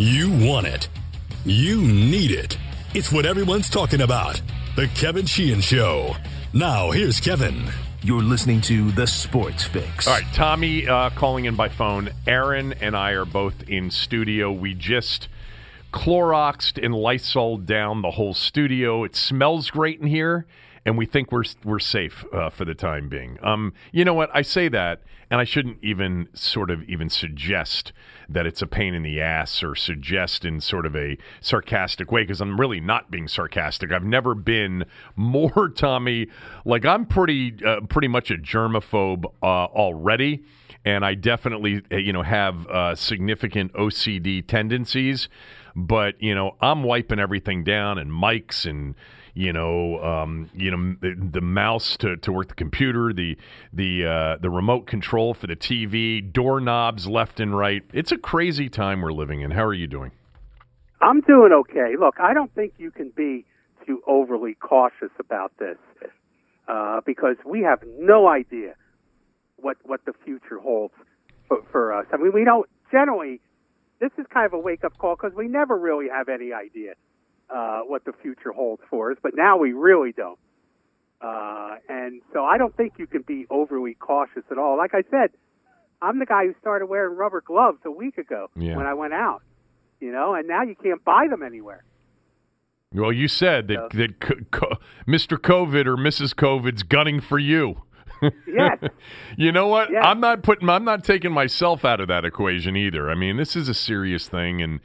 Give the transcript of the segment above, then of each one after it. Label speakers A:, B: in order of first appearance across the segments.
A: You want it. You need it. It's what everyone's talking about. The Kevin Sheehan Show. Now, here's Kevin.
B: You're listening to The Sports Fix.
C: All right, Tommy uh, calling in by phone. Aaron and I are both in studio. We just Cloroxed and Lysol down the whole studio. It smells great in here, and we think we're we're safe uh, for the time being. Um, you know what? I say that, and I shouldn't even sort of even suggest that it's a pain in the ass or suggest in sort of a sarcastic way because I'm really not being sarcastic. I've never been more Tommy. Like I'm pretty uh, pretty much a germaphobe uh, already. And I definitely, uh, you know, have uh, significant OCD tendencies, but you know, I'm wiping everything down and mics and you know, um, you know, the, the, mouse to, to work the computer, the the uh, the remote control for the TV, doorknobs left and right. It's a crazy time we're living in. How are you doing?
D: I'm doing okay. Look, I don't think you can be too overly cautious about this uh, because we have no idea what what the future holds for, for us. I mean, we don't generally. This is kind of a wake up call because we never really have any idea uh, what the future holds for us, but now we really don't. Uh, and so I don't think you can be overly cautious at all. Like I said, I'm the guy who started wearing rubber gloves a week ago
C: Yeah.
D: when I went out, you know, and now you can't buy them anywhere.
C: Well, you said that that co- co- Mr. COVID or Mrs. COVID's gunning for you.
D: Yes.
C: you know what?
D: Yes.
C: I'm not putting. I'm not taking myself out of that equation either. I mean, this is a serious thing, and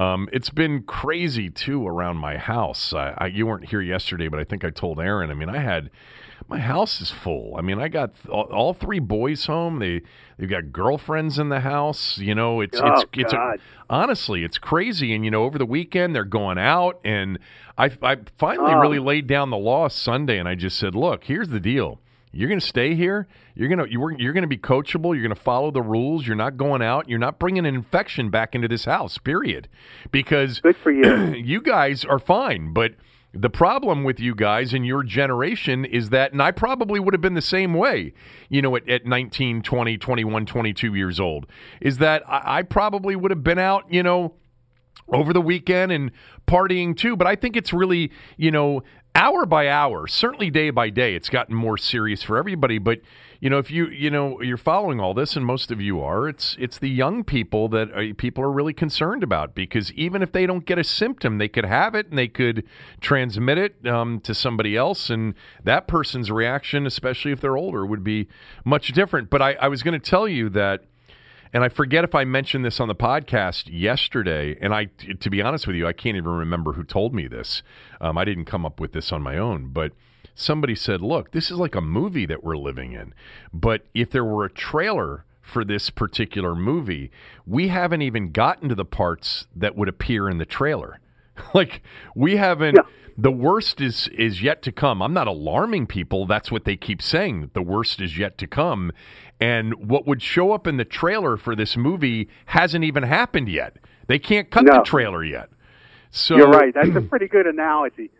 C: um, it's been crazy too around my house. I, I, you weren't here yesterday, but I think I told Aaron. I mean, I had my house is full. I mean, I got all, all three boys home. They they've got girlfriends in the house. You know, it's
D: Oh,
C: it's it's a, honestly, it's crazy. And you know, over the weekend they're going out, and I I finally
D: Oh.
C: really laid down the law Sunday, and I just said, look, here's the deal. You're going to stay here. You're going to you're, you're going to be coachable. You're going to follow the rules. You're not going out. You're not bringing an infection back into this house. Period. Because
D: Good for you.
C: you guys are fine, but the problem with you guys and your generation is that, and I probably would have been the same way, you know, at, at 19, 20, 21, 22 years old, is that I, I probably would have been out, you know, over the weekend and partying too. But I think it's really, you know, hour by hour, certainly day by day, it's gotten more serious for everybody. But you know, if you you know you're following all this, and most of you are, it's it's the young people that uh, people are really concerned about because even if they don't get a symptom, they could have it and they could transmit it um, to somebody else, and that person's reaction, especially if they're older, would be much different. But I, I was going to tell you that and I forget if I mentioned this on the podcast yesterday. And I, to be honest with you, I can't even remember who told me this. Um, I didn't come up with this on my own, but somebody said, "Look, this is like a movie that we're living in." But if there were a trailer for this particular movie, we haven't even gotten to the parts that would appear in the trailer. like we haven't.
D: Yeah.
C: The worst is is yet to come. I'm not alarming people. That's what they keep saying. The worst is yet to come. And what would show up in the trailer for this movie hasn't even happened yet. They can't cut the trailer yet. So
D: You're right. That's a pretty good analogy.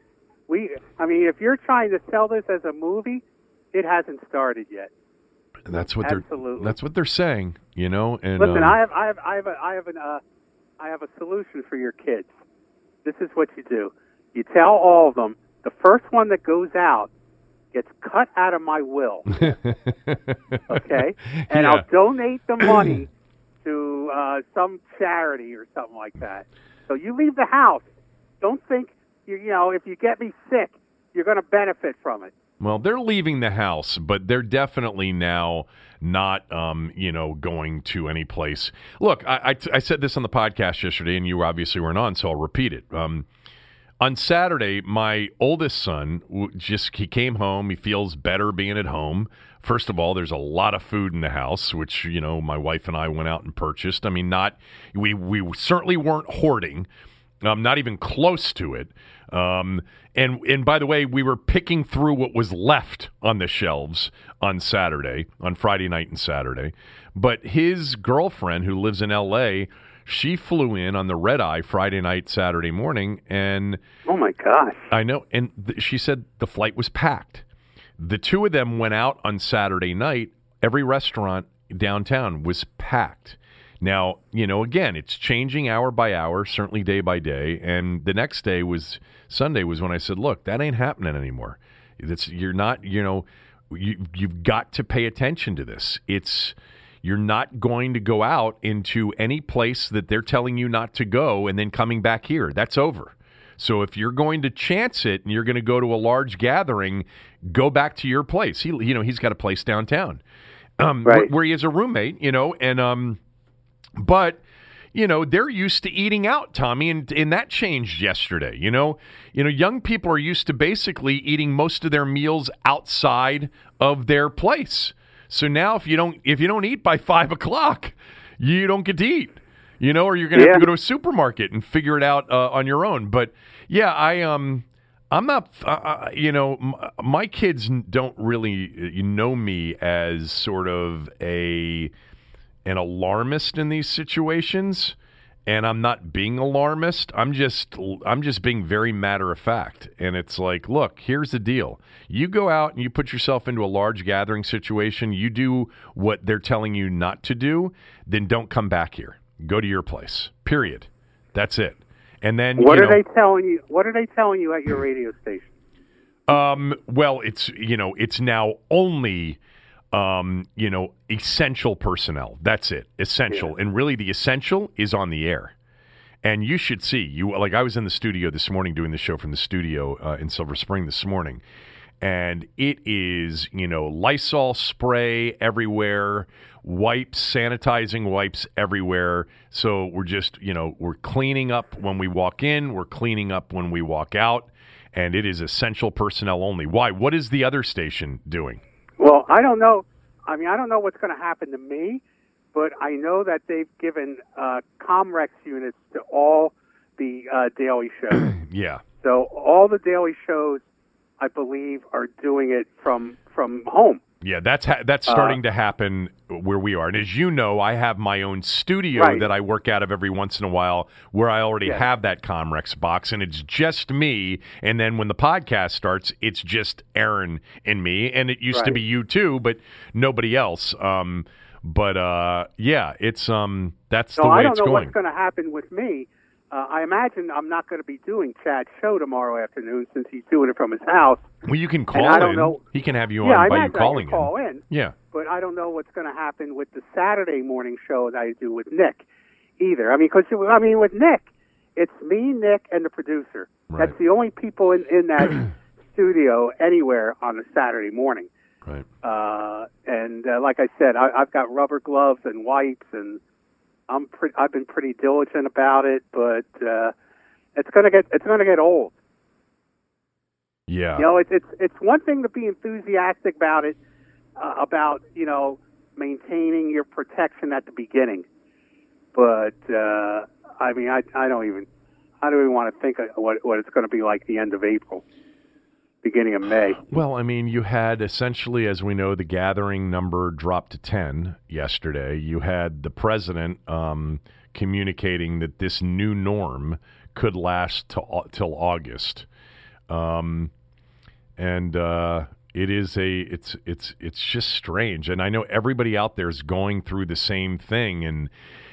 D: We, I mean, if you're trying to sell this as a movie, it hasn't started yet.
C: And That's what they're
D: Absolutely.
C: that's what they're saying, you know. And
D: Listen,
C: um,
D: I have, I have, I have, a, I have an, uh, I have a solution for your kids. This is what you do. You tell all of them the first one that goes out gets cut out of my will. okay, and
C: Yeah.
D: I'll donate the money to uh, some charity or something like that. So you leave the house. Don't think you, you know if you get me sick, you're going to benefit from it.
C: Well, they're leaving the house, but they're definitely now not, um, you know, going to any place. Look, I, I, I said this on the podcast yesterday, and you obviously weren't on, so I'll repeat it. Um, on Saturday, my oldest son just he came home. He feels better being at home. First of all, there's a lot of food in the house, which you know my wife and I went out and purchased. I mean, not we we certainly weren't hoarding, um, not even close to it. Um, and and by the way, we were picking through what was left on the shelves on Saturday, on Friday night and Saturday. But his girlfriend, who lives in L.A., she flew in on the red eye Friday night, Saturday morning, and
D: Oh my gosh!
C: I know. And th- she said the flight was packed. The two of them went out on Saturday night. Every restaurant downtown was packed. Now, you know, again, it's changing hour by hour, certainly day by day. And the next day was Sunday was when I said, "Look, that ain't happening anymore. You're not, you know, you you've got to pay attention to this. It's you're not going to go out into any place that they're telling you not to go and then coming back here. That's over." So if you're going to chance it and you're going to go to a large gathering, go back to your place. He, you know, he's got a place downtown, um,
D: Right.
C: where, where he has a roommate. You know, and um, but you know they're used to eating out tommy and, and that changed yesterday you know you know young people are used to basically eating most of their meals outside of their place so now if you don't if you don't eat by five o'clock you don't get to eat you know or you're gonna have to go to a supermarket and figure it out uh, on your own. But yeah i um I'm not, uh, you know, m- my kids don't really know me as sort of a an alarmist in these situations and I'm not being alarmist. I'm just I'm just being very matter of fact. And it's like, look, here's the deal. You go out and you put yourself into a large gathering situation, you do what they're telling you not to do, then don't come back here. Go to your place. Period. That's it. And then
D: What are
C: know,
D: they telling you? What are they telling you at your radio station?
C: Um, well, it's you know, it's now only um, you know, essential personnel. That's it. Essential. And really the essential is on the air. And you should see you like I was in the studio this morning doing the show from the studio uh, in Silver Spring this morning. And it is, you know, Lysol spray everywhere, wipes, sanitizing wipes everywhere. So we're just, you know, we're cleaning up when we walk in, we're cleaning up when we walk out, and it is essential personnel only. Why? What is the other station doing?
D: Well, I don't know. I mean, I don't know what's going to happen to me, but I know that they've given uh, Comrex units to all the uh, daily shows.
C: Yeah.
D: so all the daily shows, I believe, are doing it from from home.
C: Yeah, that's ha- that's
D: Uh,
C: starting to happen where we are. And as you know, I have my own studio
D: Right.
C: that I work out of every once in a while where I already have that Comrex box and it's just me and then when the podcast starts, it's just Aaron and me and it used to be you too, but nobody else. Um but uh yeah, it's um that's
D: So
C: the way it's going.
D: I don't know
C: going.
D: what's going to happen with me. Uh, I imagine I'm not going to be doing Chad's show tomorrow afternoon since he's doing it from his house.
C: well, you can call
D: I don't
C: in.
D: know-
C: He can have you
D: yeah, I
C: on by you calling
D: I can call in.
C: Yeah.
D: but I don't know what's going to happen with the Saturday morning show that I do with Nick either. I mean, because I mean, with Nick, it's me, Nick, and the producer.
C: Right.
D: That's the only people in in that studio anywhere on a Saturday morning.
C: Right.
D: Uh, and uh, like I said, I, I've got rubber gloves and wipes, and I'm pre- I've been pretty diligent about it, but uh, it's gonna get it's gonna get old.
C: Yeah.
D: You know, it's it's it's one thing to be enthusiastic about it, uh, about you know maintaining your protection at the beginning, but uh, I mean, I I don't even I don't even want to think of what what it's going to be like the end of April, beginning of May.
C: Well, I mean, you had essentially, as we know, the gathering number dropped to 10 yesterday. You had the president um, communicating that this new norm could last till, till August. Um, and uh, it is a it's it's it's just strange and i know everybody out there is going through the same thing and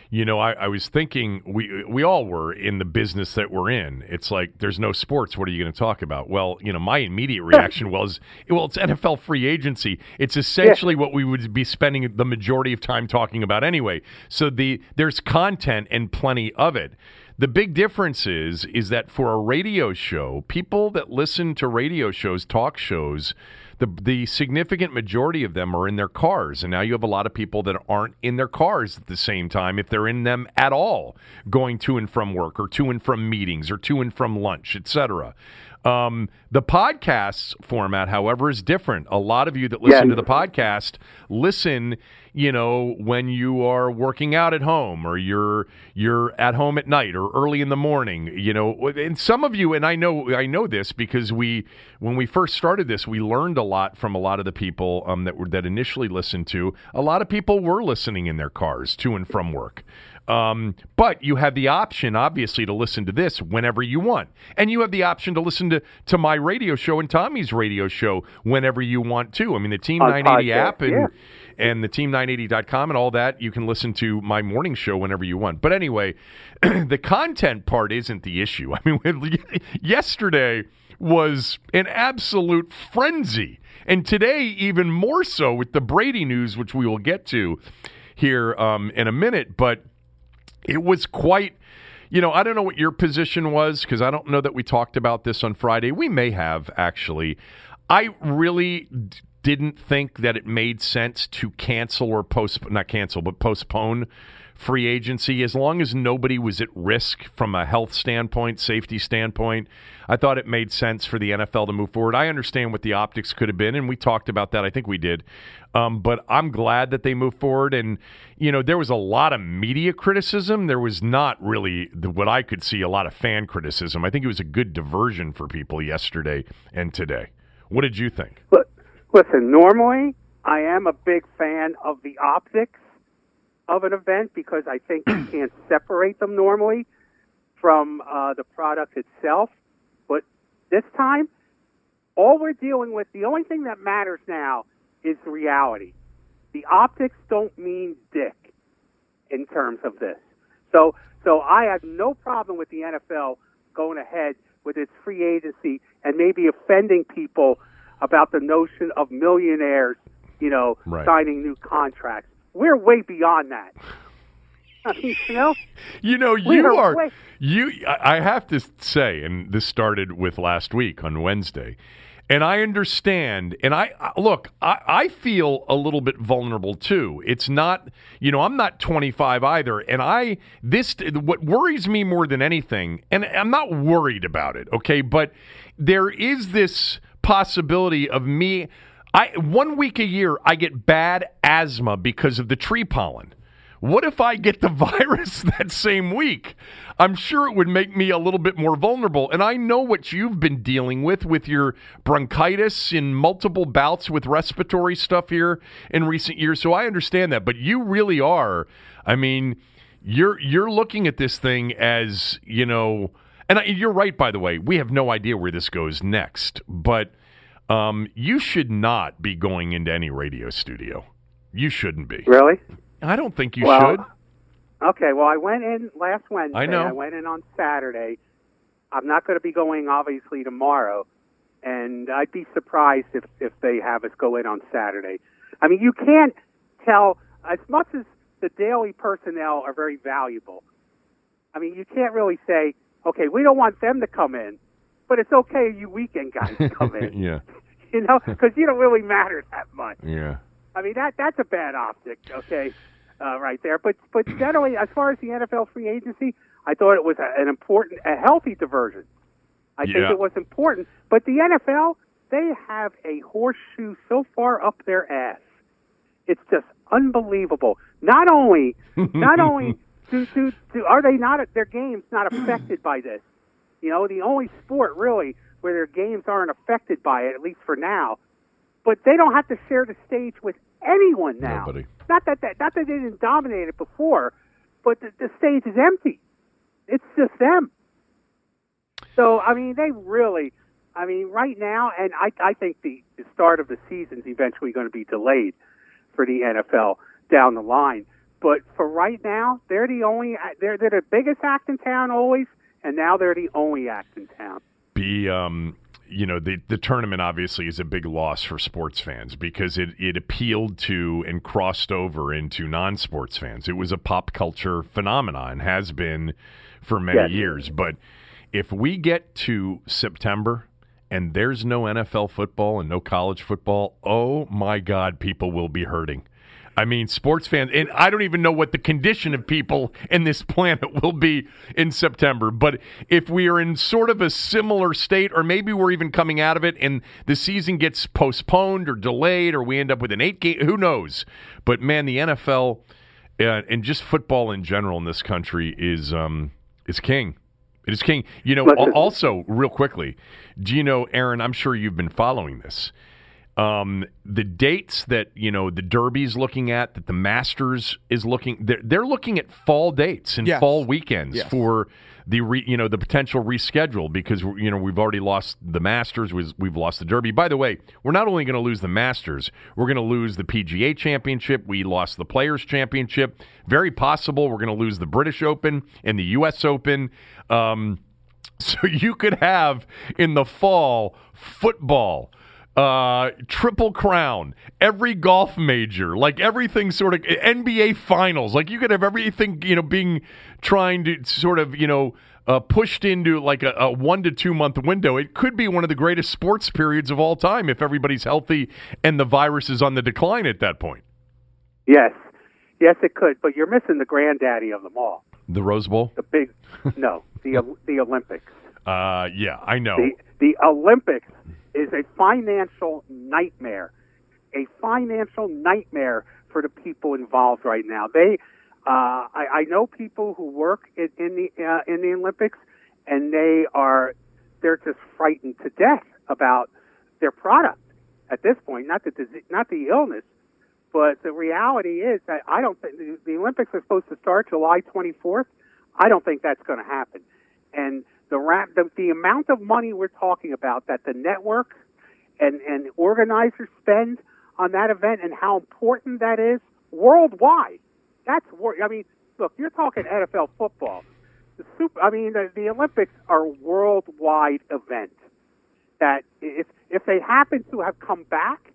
C: you know I, I was thinking we we all were in the business that we're in. It's like there's no sports. What are you going to talk about? Well you know my immediate reaction was well it's nfl free agency. It's essentially what we would be spending the majority of time talking about anyway. So the there's content and plenty of it. The big difference is is that for a radio show, people that listen to radio shows, talk shows, the the significant majority of them are in their cars, and now you have a lot of people that aren't in their cars at the same time, if they're in them at all, going to and from work or to and from meetings or to and from lunch, etc. Um, the podcast format, however, is different. A lot of you that listen
D: Yeah.
C: to the podcast listen, you know, when you are working out at home or you're you're at home at night or early in the morning, you know. And some of you and I know I know this because we when we first started this, we learned a lot from a lot of the people um, that were that initially listened to. A lot of people were listening in their cars to and from work. Um, but you have the option, obviously, to listen to this whenever you want. And you have the option to listen to, to my radio show and Tommy's radio show whenever you want to. I mean, the Team
D: On
C: 980
D: podcast,
C: app and,
D: yeah.
C: and the team980.com and all that, you can listen to my morning show whenever you want. But anyway, the content part isn't the issue. I mean, yesterday was an absolute frenzy. And today, even more so with the Brady news, which we will get to here um, in a minute. But it was quite you know i don't know what your position was because i don't know that we talked about this on friday. We may have actually. I really d- didn't think that it made sense to cancel or post not cancel but postpone free agency as long as nobody was at risk from a health standpoint safety standpoint i thought it made sense for the nfl to move forward. I understand what the optics could have been and we talked about that. I think we did. Um, but i'm glad that they moved forward. And you know there was a lot of media criticism. There was not really the, what i could see a lot of fan criticism. I think it was a good diversion for people yesterday and today. What did you think?
D: Listen, normally I am a big fan of the optics of an event because I think you can't separate them normally from uh, the product itself. But this time, all we're dealing with, the only thing that matters now is reality. The optics don't mean dick in terms of this. So, so I have no problem with the NFL going ahead with its free agency and maybe offending people about the notion of millionaires, you know,
C: Right.
D: signing new contracts. We're way beyond that. I mean, you know,
C: You know, you
D: are
C: are
D: way-
C: you. I have to say, and this started with last week on Wednesday, and I understand. And I I- look, I, I feel a little bit vulnerable too. It's not, you know, I'm not 25 either, and I this what worries me more than anything, and I'm not worried about it. Okay, but there is this possibility of me. I one week a year I get bad asthma because of the tree pollen. What if I get the virus that same week? I'm sure it would make me a little bit more vulnerable. And I know what you've been dealing with with your bronchitis and multiple bouts with respiratory stuff here in recent years. So I understand that. But you really are. I mean, you're you're looking at this thing as you know. And I, you're right, by the way. We have no idea where this goes next. But um, you should not be going into any radio studio. You shouldn't be.
D: really?
C: I don't think you
D: Well,
C: should.
D: Okay, well, I went in last Wednesday.
C: I know.
D: I went in on Saturday. I'm not going to be going, obviously, tomorrow. And I'd be surprised if, if they have us go in on Saturday. I mean, you can't tell, as much as the daily personnel are very valuable, I mean, you can't really say, okay, we don't want them to come in, but it's okay you weekend guys come in.
C: yeah,
D: You know, because you don't really matter that much.
C: yeah.
D: I mean that that's a bad optic, okay, uh, right there. But but generally, as far as the NFL free agency, I thought it was a, an important, a healthy diversion. I think it was important. But the NFL, they have a horseshoe so far up their ass. It's just unbelievable. Not only not only do, do, do are they not their games not affected by this. You know, the only sport really where their games aren't affected by it, at least for now. But they don't have to share the stage with anyone now.
C: Nobody.
D: Not that, that not that they didn't dominate it before, but the, the stage is empty. It's just them. So I mean, they really. I mean, right now, and I, I think the, the start of the season is eventually going to be delayed for the NFL down the line. But for right now, they're the only they're they're the biggest act in town always, and now they're the only act in town.
C: Be um, you know, the the tournament obviously is a big loss for sports fans because it it appealed to and crossed over into non-sports fans. It was a pop culture phenomenon, has been for many
D: Yes.
C: years. But if we get to September and there's no NFL football and no college football, oh my God, people will be hurting. I mean, sports fans, and I don't even know what the condition of people in this planet will be in September. But if we are in sort of a similar state, or maybe we're even coming out of it and the season gets postponed or delayed, or we end up with an eight game, who knows? But man, the NFL uh, and just football in general in this country is um, is king. It is king. You know, also, real quickly, do you know, Aaron, I'm sure you've been following this. Um, the dates that you know the Derby's looking at, that the Masters is looking, they're, they're looking at fall dates and
E: Yes.
C: fall weekends
E: Yes.
C: for the re, you know the potential reschedule because you know we've already lost the Masters, we've, we've lost the Derby. By the way, we're not only going to lose the Masters, we're going to lose the PGA Championship. We lost the Players Championship. Very possible we're going to lose the British Open and the U.S. Open. Um, so you could have in the fall football, uh, triple crown, every golf major, like everything sort of NBA finals. Like you could have everything, you know, being trying to sort of, you know, uh, pushed into like a, a one to two month window. It could be one of the greatest sports periods of all time if everybody's healthy and the virus is on the decline at that point.
D: Yes, yes, it could. But you're missing the granddaddy of them all.
C: The Rose Bowl?
D: The big, no, the the Olympics.
C: Uh, yeah, I know.
D: The the Olympics is a financial nightmare, a financial nightmare for the people involved right now. They, uh, I, I know people who work in, in the uh, in the Olympics, and they are they're just frightened to death about their product at this point. Not the dise- not the illness, but the reality is that I don't think the, the Olympics are supposed to start July 24th. I don't think that's going to happen. And the, the the amount of money we're talking about that the network and and organizers spend on that event and how important that is worldwide. That's wor- I mean, look, you're talking NFL football. The super, I mean, the, the Olympics are worldwide event. That if if they happen to have come back,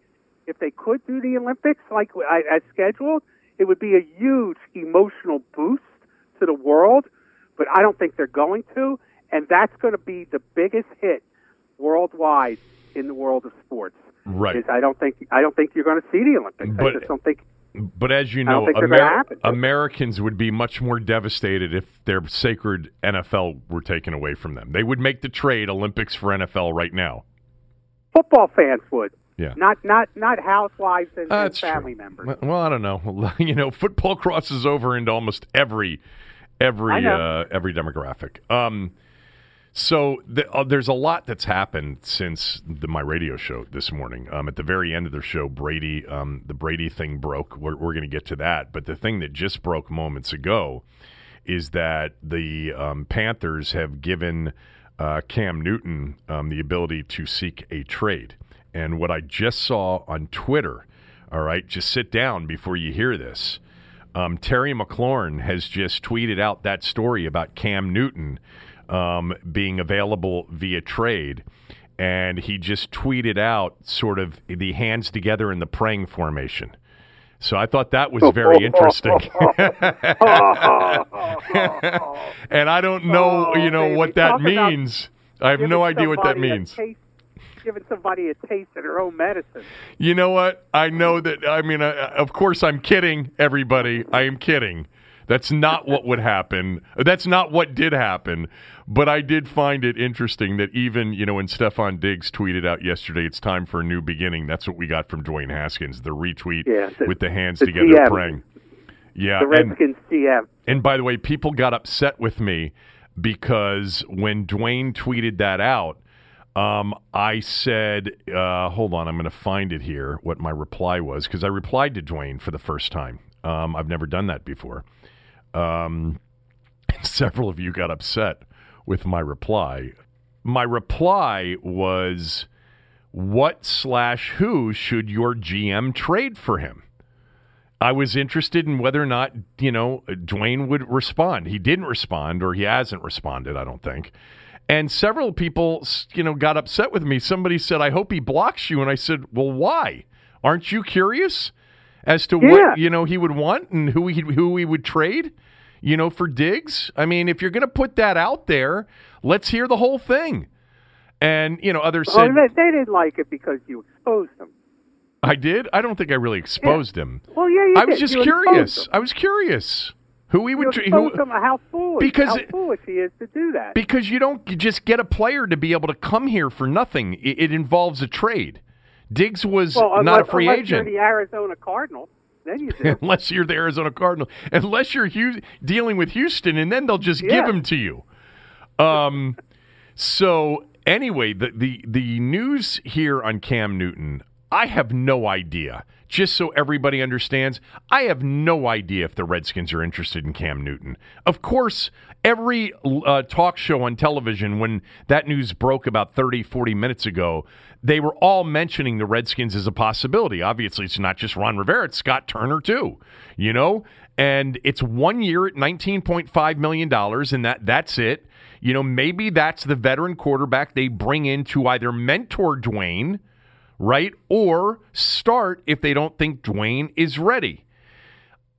D: if they could do the Olympics like as scheduled, it would be a huge emotional boost to the world. But I don't think they're going to, and that's going to be the biggest hit worldwide in the world of sports.
C: Right.
D: Is I don't think I don't think you're going to see the Olympics.
C: But-
D: I just don't think.
C: But as you know,
D: think they're gonna
C: Amer- Americans would be much more devastated if their sacred NFL were taken away from them. They would make the trade Olympics for NFL right now.
D: Football fans would.
C: Yeah.
D: Not not not housewives and,
C: Uh,
D: and family
C: true.
D: members.
C: Well, I don't know. you know, football crosses over into almost every every uh, every demographic. Um, so the, uh, there's a lot that's happened since the, my radio show this morning. Um, at the very end of the show, Brady, um, the Brady thing broke. We're, we're going to get to that, but the thing that just broke moments ago is that the um, Panthers have given uh, Cam Newton um, the ability to seek a trade. And what I just saw on Twitter, all right, just sit down before you hear this. Um, Terry McLaurin has just tweeted out that story about Cam Newton um, being available via trade. And he just tweeted out sort of the hands together in the praying formation. So I thought that was very interesting. and I don't know,
D: Oh,
C: you know, what that
D: talk
C: means. I have no idea what that means.
D: taste- giving somebody a taste of their own medicine.
C: You know what? I know that. I mean, of course, I'm kidding, everybody. I am kidding. That's not what would happen. That's not what did happen. But I did find it interesting that even, you know, when Stefon Diggs tweeted out yesterday, it's time for a new beginning. That's what we got from Dwayne Haskins, the retweet
D: Yeah, the-
C: with the hands
D: the
C: together
D: GM.
C: praying. Yeah.
D: The
C: and-
D: Redskins GM.
C: and by the way, people got upset with me because when Dwayne tweeted that out, um, I said, uh, hold on, I'm going to find it here, what my reply was, because I replied to Dwayne for the first time. Um, I've never done that before. Um, several of you got upset with my reply. My reply was, what slash who should your GM trade for him? I was interested in whether or not, you know, Dwayne would respond. He didn't respond, or he hasn't responded, I don't think. And several people, you know, got upset with me. Somebody said, I hope he blocks you. And I said, well, why? Aren't you curious as to
D: Yeah.
C: what, you know, he would want and who he, who he would trade, you know, for Diggs? I mean, if you're going to put that out there, let's hear the whole thing. And, you know, others
D: Oh,
C: said,
D: they, they didn't like it because you exposed them.
C: I did? I don't think I really exposed him.
D: Well, yeah, you
C: I was
D: did.
C: just
D: You
C: curious. I was curious who he
D: You
C: would. Who,
D: exposed them how foolish,
C: Because
D: how foolish he is to do that.
C: because you don't just get a player to be able to come here for nothing. It, it involves a trade. Diggs was
D: well, unless,
C: not a free
D: unless
C: agent.
D: You're the Arizona Cardinals, then you
C: unless you're the Arizona Cardinal, unless you're dealing with Houston, and then they'll just give
D: Yeah.
C: him to you. Um, so anyway, the, the the news here on Cam Newton, I have no idea. Just so everybody understands, I have no idea if the Redskins are interested in Cam Newton. Of course, every uh, talk show on television, when that news broke about 30, 40 minutes ago, they were all mentioning the Redskins as a possibility. Obviously, it's not just Ron Rivera, it's Scott Turner, too. You know? And it's one year at $19.5 million, and that, that's it. You know, maybe that's the veteran quarterback they bring in to either mentor Dwayne – right? Or start if they don't think Dwayne is ready.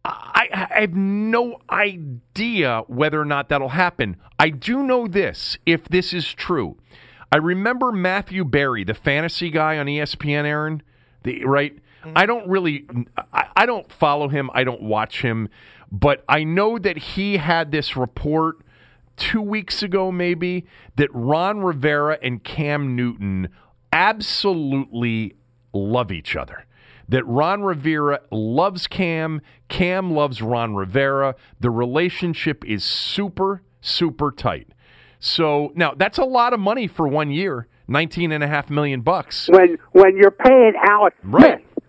C: I, I, have no idea whether or not that'll happen. I do know this if this is true. I remember Matthew Berry, the fantasy guy on ESPN, Aaron, the, right? Mm-hmm. I don't really, I, I don't follow him, I don't watch him, but I know that he had this report two weeks ago, maybe, that Ron Rivera and Cam Newton absolutely love each other. That Ron Rivera loves Cam, Cam loves Ron Rivera. The relationship is super, super tight. So now that's a lot of money for one year, nineteen and a half million bucks.
D: When when you're paying Alex right. Smith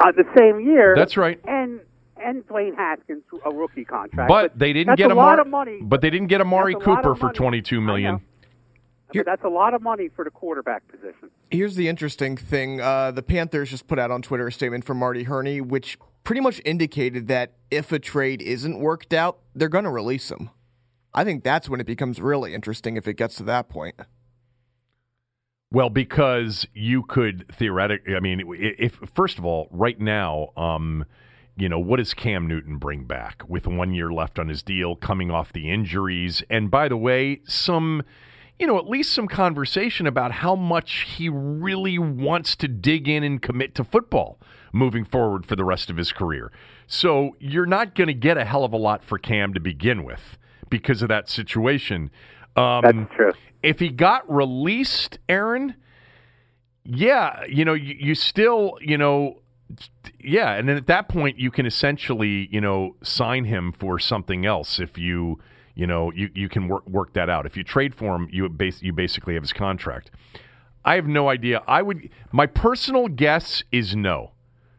D: uh, the same year,
C: that's right,
D: and and Dwayne Haskins a rookie contract.
C: But, but they didn't get a lot of money. But they didn't get Amari Cooper for twenty two million.
D: Here, that's a lot of money for the quarterback position.
E: Here's the interesting thing: uh, the Panthers just put out on Twitter a statement from Marty Hurney, which pretty much indicated that if a trade isn't worked out, they're going to release him. I think that's when it becomes really interesting if it gets to that point.
C: Well, because you could theoretically, I mean, if first of all, right now, um, you know, what does Cam Newton bring back with one year left on his deal, coming off the injuries, and by the way, some you know, at least some conversation about how much he really wants to dig in and commit to football moving forward for the rest of his career. So you're not going to get a hell of a lot for Cam to begin with because of that situation.
D: Um, That's true.
C: If he got released, Aaron, yeah, you know, you, you still, you know, yeah, and then at that point you can essentially, you know, sign him for something else if you you know, you, you can work work that out. If you trade for him, you base, you basically have his contract. I have no idea. I would my personal guess is no.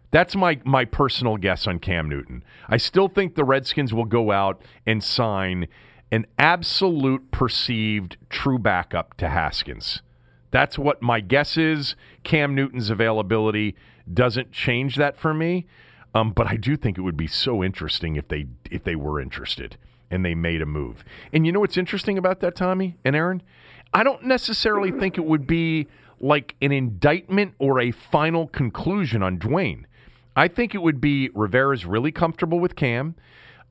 C: That's my my personal guess on Cam Newton. I still think the Redskins will go out and sign an absolute perceived true backup to Haskins. That's what my guess is. Cam Newton's availability doesn't change that for me, um, but I do think it would be so interesting if they if they were interested and they made a move. And you know what's interesting about that, Tommy and Aaron? I don't necessarily think it would be like an indictment or a final conclusion on Dwayne. I think it would be Rivera's really comfortable with Cam.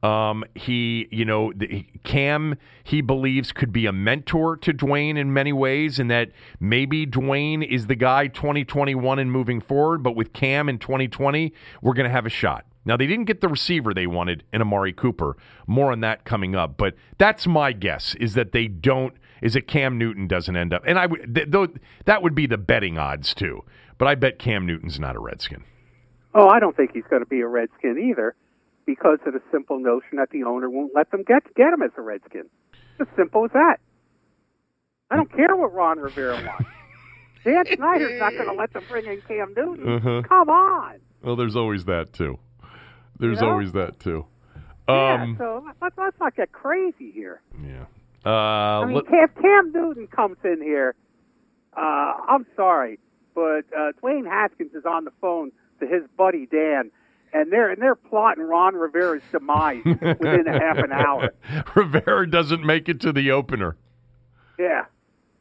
C: Um, he, you know, the, Cam, he believes could be a mentor to Dwayne in many ways, and that maybe Dwayne is the guy 2021 and moving forward, but with Cam in 2020, we're going to have a shot. Now, they didn't get the receiver they wanted in Amari Cooper. More on that coming up. But that's my guess is that they don't, is that Cam Newton doesn't end up. And I would, th- th- that would be the betting odds too. But I bet Cam Newton's not a Redskin.
D: Oh, I don't think he's going to be a Redskin either because of the simple notion that the owner won't let them get, get him as a Redskin. It's as simple as that. I don't care what Ron Rivera wants. Dan Snyder's not going to let them bring in Cam Newton. Uh-huh. Come on.
C: Well, there's always that too. There's
D: you know?
C: always that too.
D: Um, yeah, so let's, let's not get crazy here.
C: Yeah. Uh,
D: I mean, if Cam Newton comes in here, uh, I'm sorry, but uh, Dwayne Haskins is on the phone to his buddy Dan, and they're and they're plotting Ron Rivera's demise within a half an hour.
C: Rivera doesn't make it to the opener.
D: Yeah.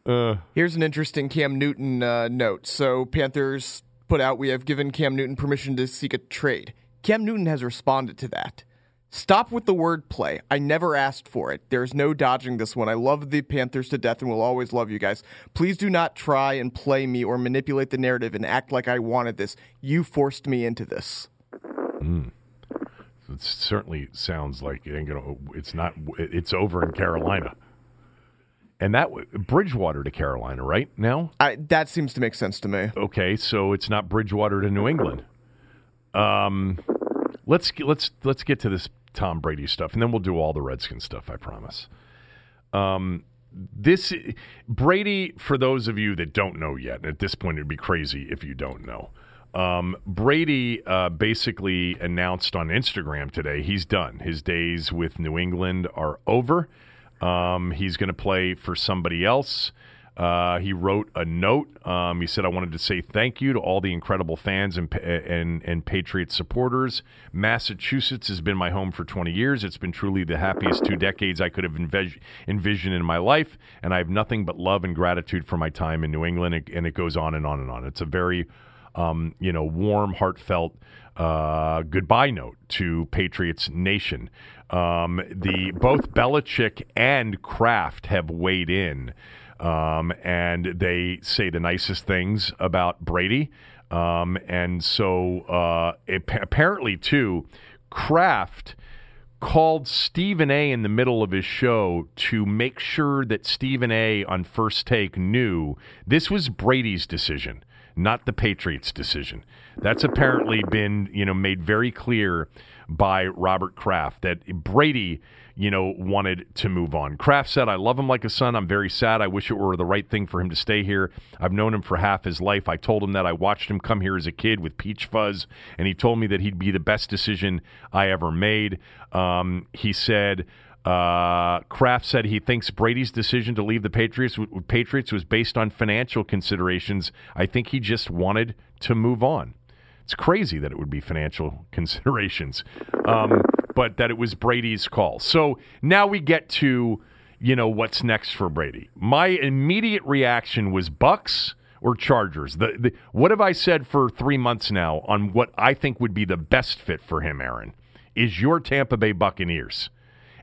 E: Uh, Here's an interesting Cam Newton uh, note. So Panthers put out, we have given Cam Newton permission to seek a trade. Cam Newton has responded to that. Stop with the wordplay. I never asked for it. There's no dodging this one. I love the Panthers to death and will always love you guys. Please do not try and play me or manipulate the narrative and act like I wanted this. You forced me into this.
C: Mm. It certainly sounds like it ain't gonna. It's not. It's over in Carolina, and that Bridgewater to Carolina, right now.
E: I, that seems to make sense to me.
C: Okay, so it's not Bridgewater to New England. Um, let's let's let's get to this Tom Brady stuff, and then we'll do all the Redskin stuff. I promise. Um, this Brady, for those of you that don't know yet, at this point it'd be crazy if you don't know. Um, Brady uh, basically announced on Instagram today he's done. His days with New England are over. Um, he's going to play for somebody else. Uh, he wrote a note. Um, he said, "I wanted to say thank you to all the incredible fans and and and Patriot supporters. Massachusetts has been my home for 20 years. It's been truly the happiest two decades I could have envis- envisioned in my life, and I have nothing but love and gratitude for my time in New England." And it goes on and on and on. It's a very, um, you know, warm, heartfelt uh, goodbye note to Patriots Nation. Um, the both Belichick and Kraft have weighed in. Um, and they say the nicest things about Brady. Um, and so uh, it, apparently, too, Kraft called Stephen A in the middle of his show to make sure that Stephen A on first take knew this was Brady's decision, not the Patriots' decision. That's apparently been, you know, made very clear by Robert Kraft that Brady you know, wanted to move on. Kraft said, I love him like a son. I'm very sad. I wish it were the right thing for him to stay here. I've known him for half his life. I told him that I watched him come here as a kid with peach fuzz, and he told me that he'd be the best decision I ever made. Um, he said, uh, Kraft said he thinks Brady's decision to leave the Patriots, Patriots was based on financial considerations. I think he just wanted to move on. It's crazy that it would be financial considerations. Um, but that it was Brady's call. So now we get to, you know, what's next for Brady. My immediate reaction was Bucks or Chargers. The, the, what have I said for three months now on what I think would be the best fit for him, Aaron? Is your Tampa Bay Buccaneers.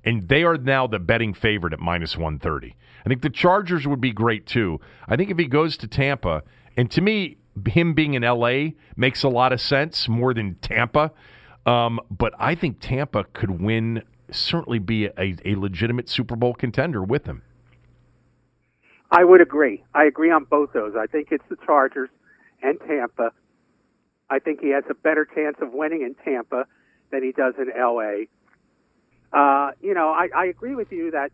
C: And they are now the betting favorite at minus 130. I think the Chargers would be great too. I think if he goes to Tampa, and to me, him being in LA makes a lot of sense more than Tampa um, but I think Tampa could win, certainly be a, a legitimate Super Bowl contender with him.
D: I would agree. I agree on both those. I think it's the Chargers and Tampa. I think he has a better chance of winning in Tampa than he does in LA. Uh, you know, I, I agree with you that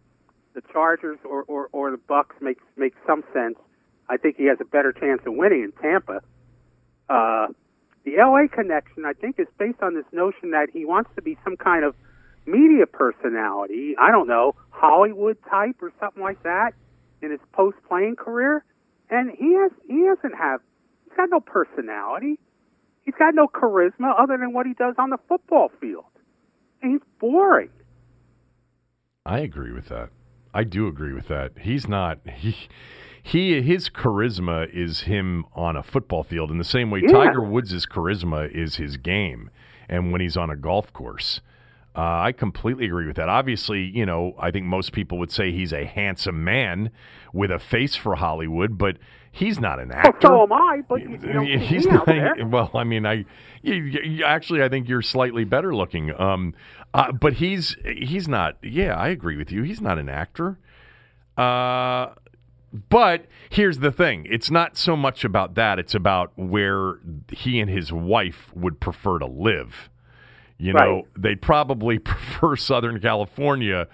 D: the Chargers or, or, or the Bucks makes makes some sense. I think he has a better chance of winning in Tampa. Uh, the LA connection, I think, is based on this notion that he wants to be some kind of media personality. I don't know, Hollywood type or something like that in his post playing career. And he has he doesn't have he's got no personality. He's got no charisma other than what he does on the football field. And he's boring.
C: I agree with that. I do agree with that. He's not he he his charisma is him on a football field in the same way yeah. Tiger Woods' charisma is his game and when he's on a golf course. Uh, I completely agree with that. Obviously, you know, I think most people would say he's a handsome man with a face for Hollywood, but he's not an actor.
D: Well, so am I, but you, you he's not.
C: Well, I mean, I you, you, actually I think you're slightly better looking. Um, uh, but he's he's not. Yeah, I agree with you. He's not an actor. Uh, but here's the thing it's not so much about that, it's about where he and his wife would prefer to live. You know, right. they'd probably prefer Southern California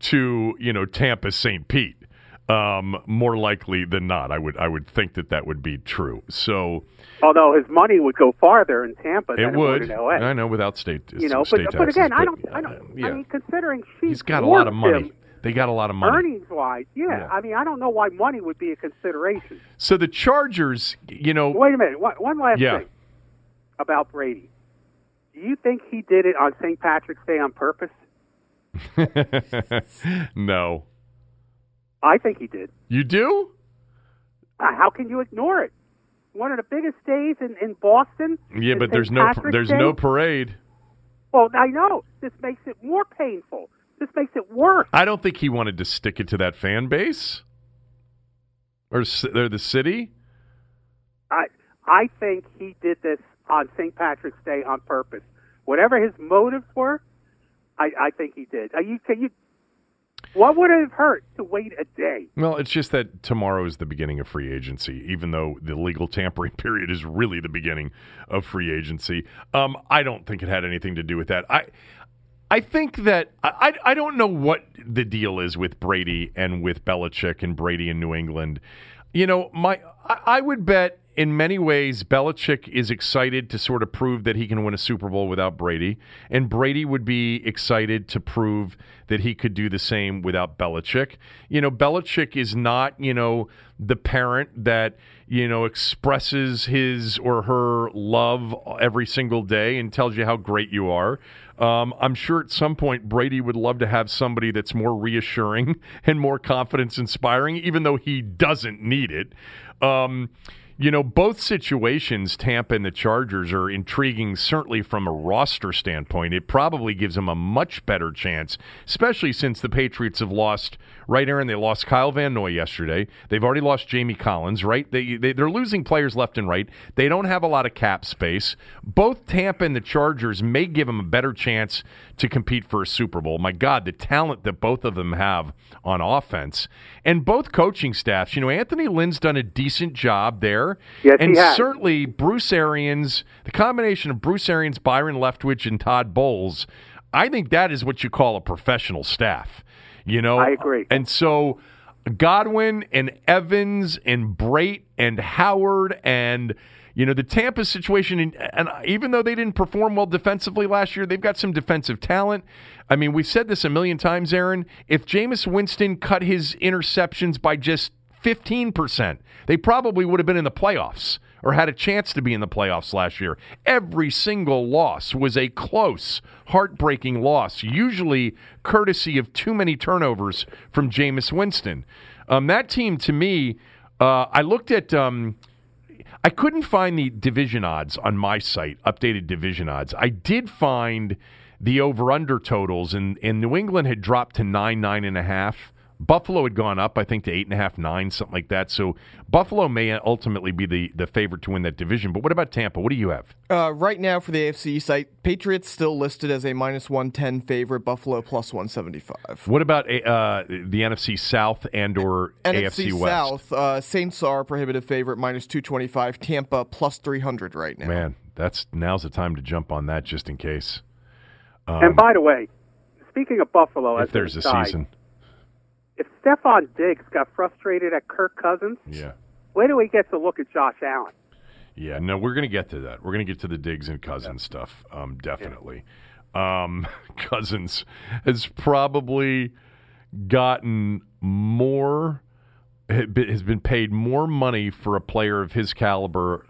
C: to, you know, Tampa St. Pete. Um, more likely than not, I would I would think that that would be true. So,
D: although his money would go farther in Tampa it than
C: would.
D: it would. I
C: know without state,
D: you know,
C: but,
D: taxes, but again, but, I don't, I don't. Yeah. I mean, considering
C: he's got a lot of money. They got a lot of money.
D: Earnings wise, yeah. yeah. I mean, I don't know why money would be a consideration.
C: So the Chargers, you know.
D: Wait a minute. One, one last yeah. thing about Brady. Do you think he did it on St. Patrick's Day on purpose?
C: no.
D: I think he did.
C: You do?
D: Uh, how can you ignore it? One of the biggest days in, in Boston.
C: Yeah, but there's no there's Day. no parade.
D: Well, I know. This makes it more painful. This makes it worse.
C: I don't think he wanted to stick it to that fan base or, or the city.
D: I I think he did this on St. Patrick's Day on purpose. Whatever his motives were, I, I think he did. Are you, can you what would it have hurt to wait a day?
C: Well, it's just that tomorrow is the beginning of free agency, even though the legal tampering period is really the beginning of free agency. Um, I don't think it had anything to do with that. I I think that I, I don't know what the deal is with Brady and with Belichick and Brady in New England. You know, my I, I would bet in many ways, Belichick is excited to sort of prove that he can win a Super Bowl without Brady, and Brady would be excited to prove that he could do the same without Belichick. You know, Belichick is not, you know, the parent that you know expresses his or her love every single day and tells you how great you are. Um, I'm sure at some point Brady would love to have somebody that's more reassuring and more confidence inspiring, even though he doesn't need it. Um, you know, both situations, Tampa and the Chargers, are intriguing, certainly from a roster standpoint. It probably gives them a much better chance, especially since the Patriots have lost, right, Aaron? They lost Kyle Van Noy yesterday. They've already lost Jamie Collins, right? They, they, they're losing players left and right. They don't have a lot of cap space. Both Tampa and the Chargers may give them a better chance to compete for a Super Bowl. My God, the talent that both of them have on offense. And both coaching staffs, you know, Anthony Lynn's done a decent job there.
D: Yes,
C: and
D: he has.
C: certainly Bruce Arians, the combination of Bruce Arians, Byron Leftwich, and Todd Bowles, I think that is what you call a professional staff. You know,
D: I agree.
C: And so Godwin and Evans and Brate and Howard and you know the Tampa situation, and, and even though they didn't perform well defensively last year, they've got some defensive talent. I mean, we've said this a million times, Aaron. If Jameis Winston cut his interceptions by just 15%, they probably would have been in the playoffs or had a chance to be in the playoffs last year. Every single loss was a close, heartbreaking loss, usually courtesy of too many turnovers from Jameis Winston. Um, that team, to me, uh, I looked at. Um, I couldn't find the division odds on my site, updated division odds. I did find the over under totals, and, and New England had dropped to nine, nine and a half. Buffalo had gone up, I think, to eight and a half, nine, something like that. So Buffalo may ultimately be the, the favorite to win that division. But what about Tampa? What do you have?
E: Uh, right now for the AFC site, Patriots still listed as a minus 110 favorite, Buffalo plus 175.
C: What about uh, the NFC South and or
E: NFC
C: AFC West?
E: South, uh, Saints are prohibitive favorite, minus 225. Tampa plus 300 right now.
C: Man, that's now's the time to jump on that just in case.
D: and by the way, speaking of Buffalo, as
C: If there's a
D: aside,
C: season.
D: If Stefon Diggs got frustrated at Kirk Cousins,
C: Yeah.
D: where do we get to look at Josh Allen?
C: Yeah, no, we're going to get to that. We're going to get to the Diggs and Cousins stuff, um, definitely. Um, Cousins has probably gotten more, has been paid more money for a player of his caliber.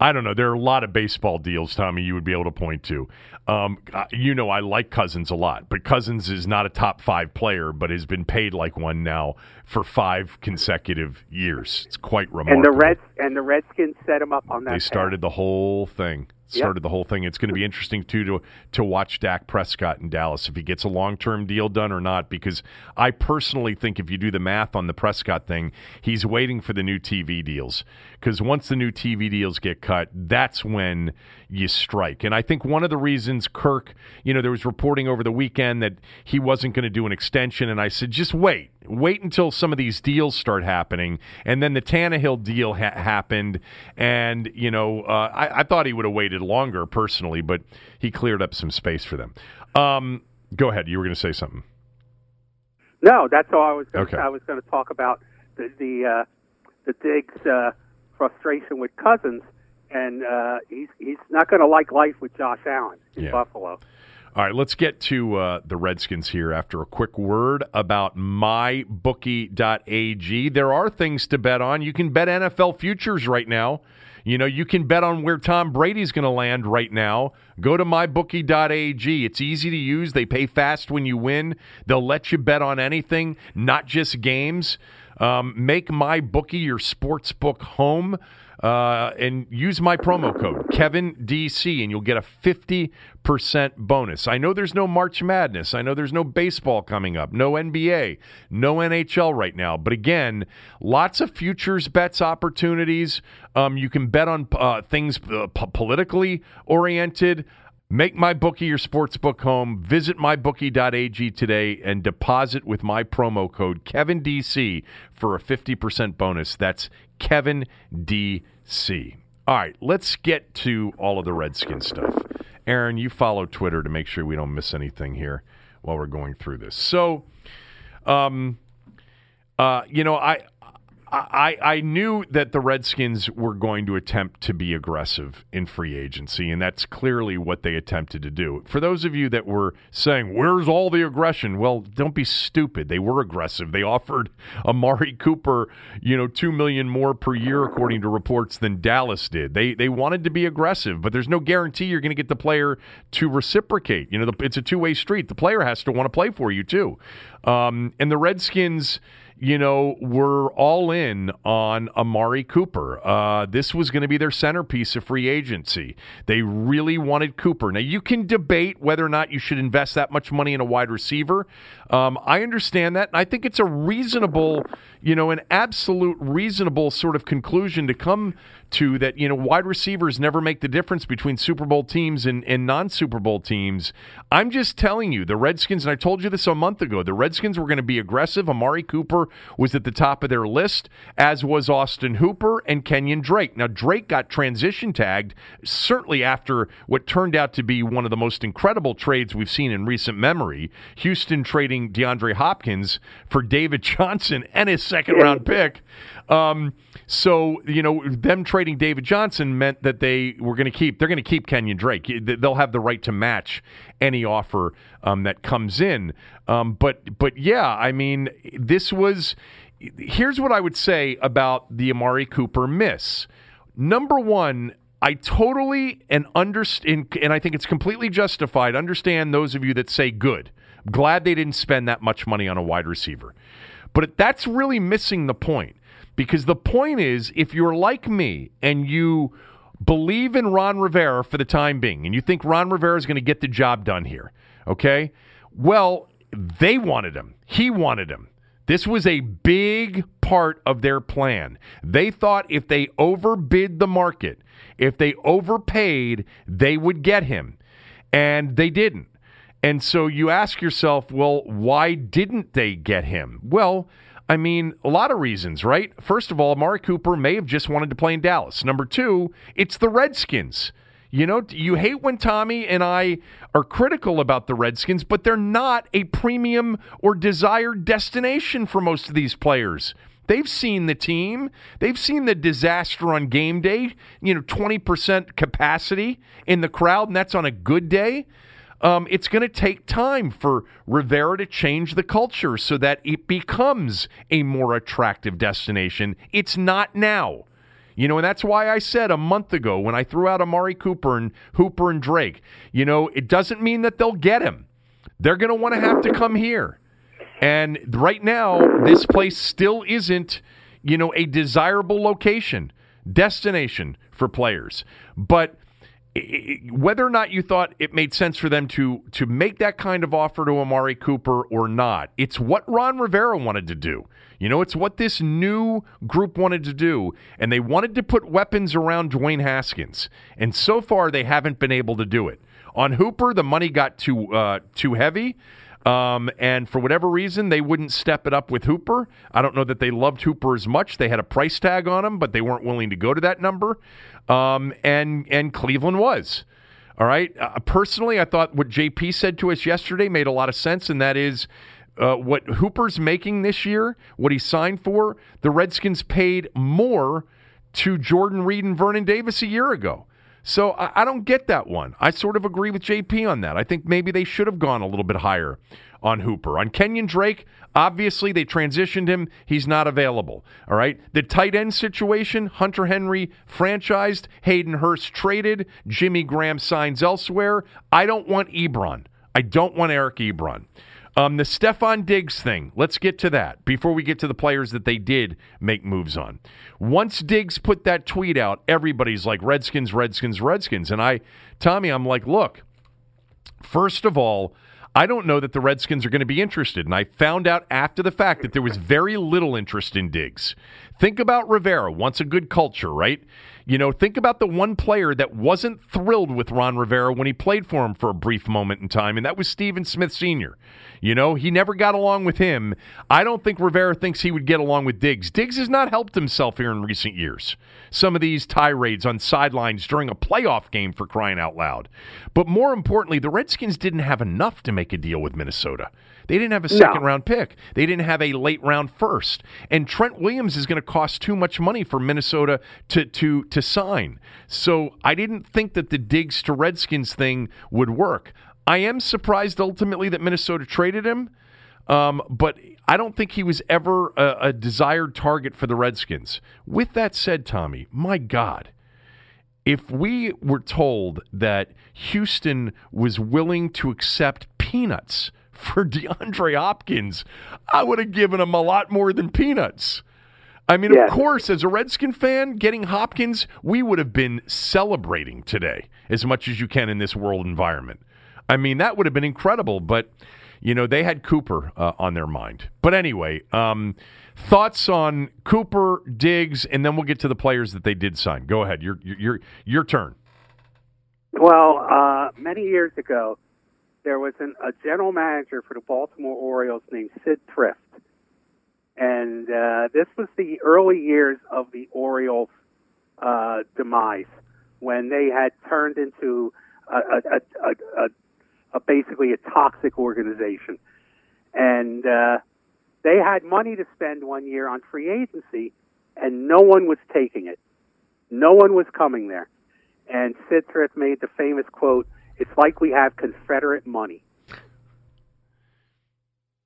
C: I don't know. There are a lot of baseball deals, Tommy, you would be able to point to. Um, you know, I like Cousins a lot, but Cousins is not a top five player, but has been paid like one now for five consecutive years. It's quite remarkable.
D: And the Reds and the Redskins set him up on that.
C: They
D: path.
C: started the whole thing. Started the whole thing. It's going to be interesting too to to watch Dak Prescott in Dallas if he gets a long term deal done or not. Because I personally think if you do the math on the Prescott thing, he's waiting for the new TV deals. Because once the new TV deals get cut, that's when you strike. And I think one of the reasons Kirk, you know, there was reporting over the weekend that he wasn't going to do an extension, and I said, just wait, wait until some of these deals start happening. And then the Tannehill deal ha- happened, and you know, uh, I, I thought he would have waited longer personally, but he cleared up some space for them. Um, go ahead, you were going to say something.
D: No, that's all I was. Gonna,
C: Okay.
D: I was going to talk about the the uh, the Diggs uh, frustration with Cousins, and uh, he's he's not going to like life with Josh Allen in
C: Yeah.
D: Buffalo.
C: All right, let's get to uh, the Redskins here after a quick word about mybookie.ag. There are things to bet on. You can bet NFL futures right now. You know, you can bet on where Tom Brady's going to land right now. Go to mybookie.ag. It's easy to use. They pay fast when you win. They'll let you bet on anything, not just games. Um, make MyBookie your sports book home uh, and use my promo code KevinDC, and you'll get a 50% bonus. I know there's no March Madness. I know there's no baseball coming up, no NBA, no NHL right now. But again, lots of futures bets opportunities. Um, you can bet on uh, things uh, p- politically oriented. Make my bookie your sportsbook home. Visit mybookie.ag today and deposit with my promo code KevinDC for a 50% bonus. That's Kevin DC. All right, let's get to all of the Redskin stuff. Aaron, you follow Twitter to make sure we don't miss anything here while we're going through this. So, um, uh, you know, I I, I knew that the Redskins were going to attempt to be aggressive in free agency, and that's clearly what they attempted to do. For those of you that were saying, Where's all the aggression? Well, don't be stupid. They were aggressive. They offered Amari Cooper, you know, two million more per year, according to reports, than Dallas did. They they wanted to be aggressive, but there's no guarantee you're going to get the player to reciprocate. You know, the, it's a two way street. The player has to want to play for you, too. Um, and the Redskins you know, were all in on Amari Cooper. Uh, this was going to be their centerpiece of free agency. They really wanted Cooper. Now, you can debate whether or not you should invest that much money in a wide receiver. Um, I understand that. And I think it's a reasonable, you know, an absolute reasonable sort of conclusion to come to that, you know, wide receivers never make the difference between Super Bowl teams and, and non Super Bowl teams. I'm just telling you, the Redskins, and I told you this a month ago, the Redskins were going to be aggressive. Amari Cooper was at the top of their list, as was Austin Hooper and Kenyon Drake. Now, Drake got transition tagged, certainly after what turned out to be one of the most incredible trades we've seen in recent memory. Houston trading DeAndre Hopkins for David Johnson and his second round pick. Um, so you know, them trading David Johnson meant that they were going to keep. They're going to keep Kenyon Drake. They'll have the right to match any offer um, that comes in. Um, but but yeah, I mean, this was. Here's what I would say about the Amari Cooper miss. Number one, I totally and understand, and I think it's completely justified. Understand those of you that say good. Glad they didn't spend that much money on a wide receiver, but that's really missing the point. Because the point is, if you're like me and you believe in Ron Rivera for the time being, and you think Ron Rivera is going to get the job done here, okay? Well, they wanted him. He wanted him. This was a big part of their plan. They thought if they overbid the market, if they overpaid, they would get him. And they didn't. And so you ask yourself, well, why didn't they get him? Well, I mean, a lot of reasons, right? First of all, Amari Cooper may have just wanted to play in Dallas. Number two, it's the Redskins. You know, you hate when Tommy and I are critical about the Redskins, but they're not a premium or desired destination for most of these players. They've seen the team. They've seen the disaster on game day, you know, 20% capacity in the crowd, and that's on a good day. Um, it's going to take time for Rivera to change the culture so that it becomes a more attractive destination. It's not now. You know, and that's why I said a month ago when I threw out Amari Cooper and Hooper and Drake, you know, it doesn't mean that they'll get him. They're going to want to have to come here. And right now, this place still isn't, you know, a desirable location, destination for players. But whether or not you thought it made sense for them to to make that kind of offer to Amari Cooper or not, it's what Ron Rivera wanted to do. You know, it's what this new group wanted to do, and they wanted to put weapons around Dwayne Haskins, and so far they haven't been able to do it. On Hooper, the money got too uh, too heavy. Um, and for whatever reason, they wouldn't step it up with Hooper. I don't know that they loved Hooper as much. They had a price tag on him, but they weren't willing to go to that number. Um, and and Cleveland was. All right. Uh, personally, I thought what JP said to us yesterday made a lot of sense, and that is uh, what Hooper's making this year, what he signed for. The Redskins paid more to Jordan Reed and Vernon Davis a year ago. So I, I don't get that one. I sort of agree with JP on that. I think maybe they should have gone a little bit higher on Hooper. On Kenyon Drake, obviously they transitioned him. He's not available. All right. The tight end situation Hunter Henry franchised, Hayden Hurst traded, Jimmy Graham signs elsewhere. I don't want Ebron. I don't want Eric Ebron. Um, the Stefon Diggs thing, let's get to that before we get to the players that they did make moves on. Once Diggs put that tweet out, everybody's like, Redskins, Redskins, Redskins. And I, Tommy, I'm like, look, first of all, I don't know that the Redskins are going to be interested. And I found out after the fact that there was very little interest in Diggs. Think about Rivera, wants a good culture, right? You know, think about the one player that wasn't thrilled with Ron Rivera when he played for him for a brief moment in time, and that was Steven Smith Sr. You know, he never got along with him. I don't think Rivera thinks he would get along with Diggs. Diggs has not helped himself here in recent years. Some of these tirades on sidelines during a playoff game for crying out loud. But more importantly, the Redskins didn't have enough to make a deal with Minnesota. They didn't have a
D: No.
C: second round pick. They didn't have a late round first. And Trent Williams is going to cost too much money for Minnesota to to to sign. So I didn't think that the Diggs to Redskins thing would work. I am surprised ultimately that Minnesota traded him. Um, but I don't think he was ever a, a desired target for the Redskins. With that said, Tommy, my God, if we were told that Houston was willing to accept peanuts for DeAndre Hopkins, I would have given him a lot more than peanuts. I mean,
D: Yeah.
C: of course, as a Redskin fan, getting Hopkins, we would have been celebrating today as much as you can in this world environment. I mean, that would have been incredible, but you know they had Cooper uh, on their mind. But anyway, um, thoughts on Cooper, Diggs, and then we'll get to the players that they did sign. Go ahead, your your your turn.
D: Well, uh, many years ago, there was an, a general manager for the Baltimore Orioles named Sid Thrift. And uh, this was the early years of the Orioles' uh, demise when they had turned into a, a, a, a, basically a toxic organization. And uh, they had money to spend one year on free agency, and no one was taking it. No one was coming there. And Sid Thrift made the famous quote, "It's like we have Confederate money."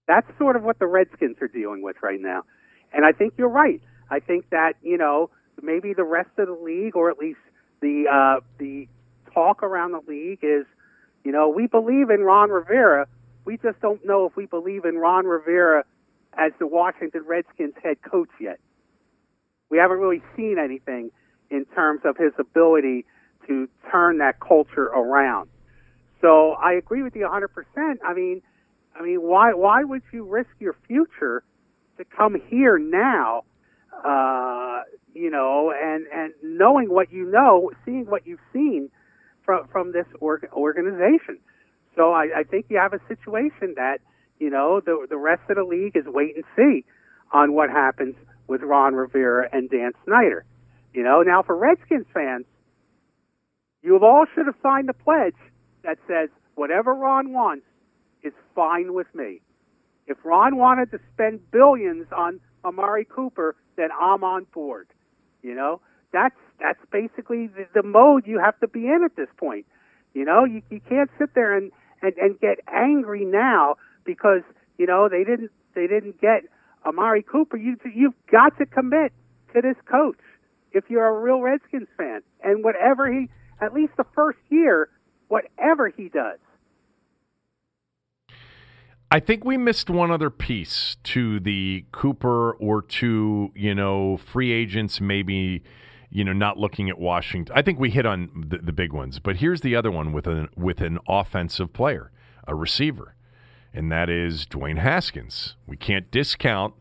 D: That's sort of what the Redskins are dealing with right now. And I think you're right. I think that, you know, maybe the rest of the league or at least the uh the talk around the league is, you know, we believe in Ron Rivera. We just don't know if we believe in Ron Rivera as the Washington Redskins head coach yet. We haven't really seen anything in terms of his ability to turn that culture around. So I agree with you 100%. I mean, I mean, why why would you risk your future to come here now? Uh, you know, and and knowing what you know, seeing what you've seen from from this org- organization. So I, I think you have a situation that you know the the rest of the league is wait and see on what happens with Ron Rivera and Dan Snyder. You know, now for Redskins fans, you all should have signed a pledge that says whatever Ron wants is fine with me. If Ron wanted to spend billions on Amari Cooper, then I'm on board. You know, that's that's basically the, the mode you have to be in at this point. You know, you, you can't sit there and, and, and get angry now because you know they didn't they didn't get Amari Cooper. You you've got to commit to this coach if you're a real Redskins fan, and whatever he at least the first year, whatever he does.
C: I think we missed one other piece to the Cooper or to, you know, free agents maybe, you know, not looking at Washington. I think we hit on the, the big ones, but here's the other one with an with an offensive player, a receiver, and that is Dwayne Haskins. We can't discount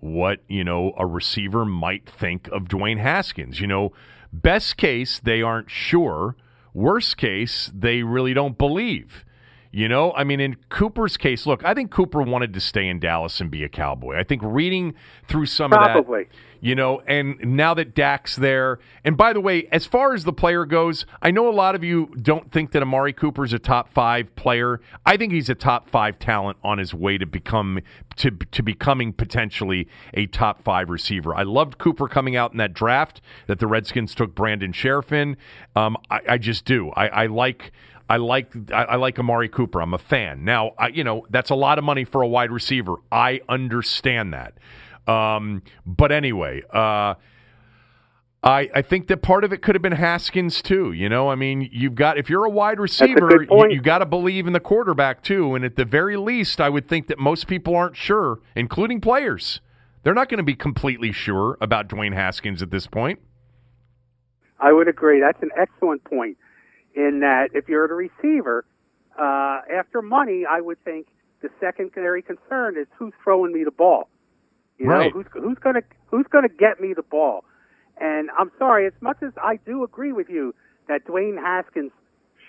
C: what, you know, a receiver might think of Dwayne Haskins. You know, best case they aren't sure, worst case they really don't believe. You know, I mean, in Cooper's case, look, I think Cooper wanted to stay in Dallas and be a Cowboy. I think reading through some
D: Probably.
C: of that, you know, and now that Dak's there, and by the way, as far as the player goes, I know a lot of you don't think that Amari Cooper's a top five player. I think he's a top five talent on his way to become to to becoming potentially a top five receiver. I loved Cooper coming out in that draft that the Redskins took Brandon Scherff in. Um, I, I just do. I, I like. I like I, I like Amari Cooper. I'm a fan. Now, I, you know that's a lot of money for a wide receiver. I understand that. Um, but anyway, uh, I I think that part of it could have been Haskins too. You know, I mean, you've got if you're a wide receiver,
D: good
C: you, you got to believe in the quarterback too. And at the very least, I would think that most people aren't sure, including players. They're not going to be completely sure about Dwayne Haskins at this point.
D: I would agree. That's an excellent point. In that, if you're a receiver, uh, after money, I would think the secondary concern is who's throwing me the ball. You know,
C: Right.
D: who's who's gonna who's gonna get me the ball. And I'm sorry, as much as I do agree with you that Dwayne Haskins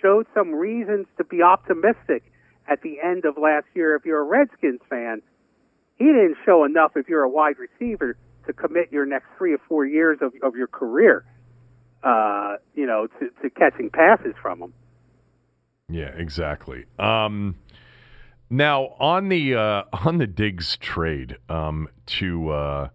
D: showed some reasons to be optimistic at the end of last year. If you're a Redskins fan, he didn't show enough. If you're a wide receiver, to commit your next three or four years of, of your career uh, you know, to, to catching passes from him.
C: Yeah, exactly. Um, Now on the uh, on the Diggs trade um, to uh,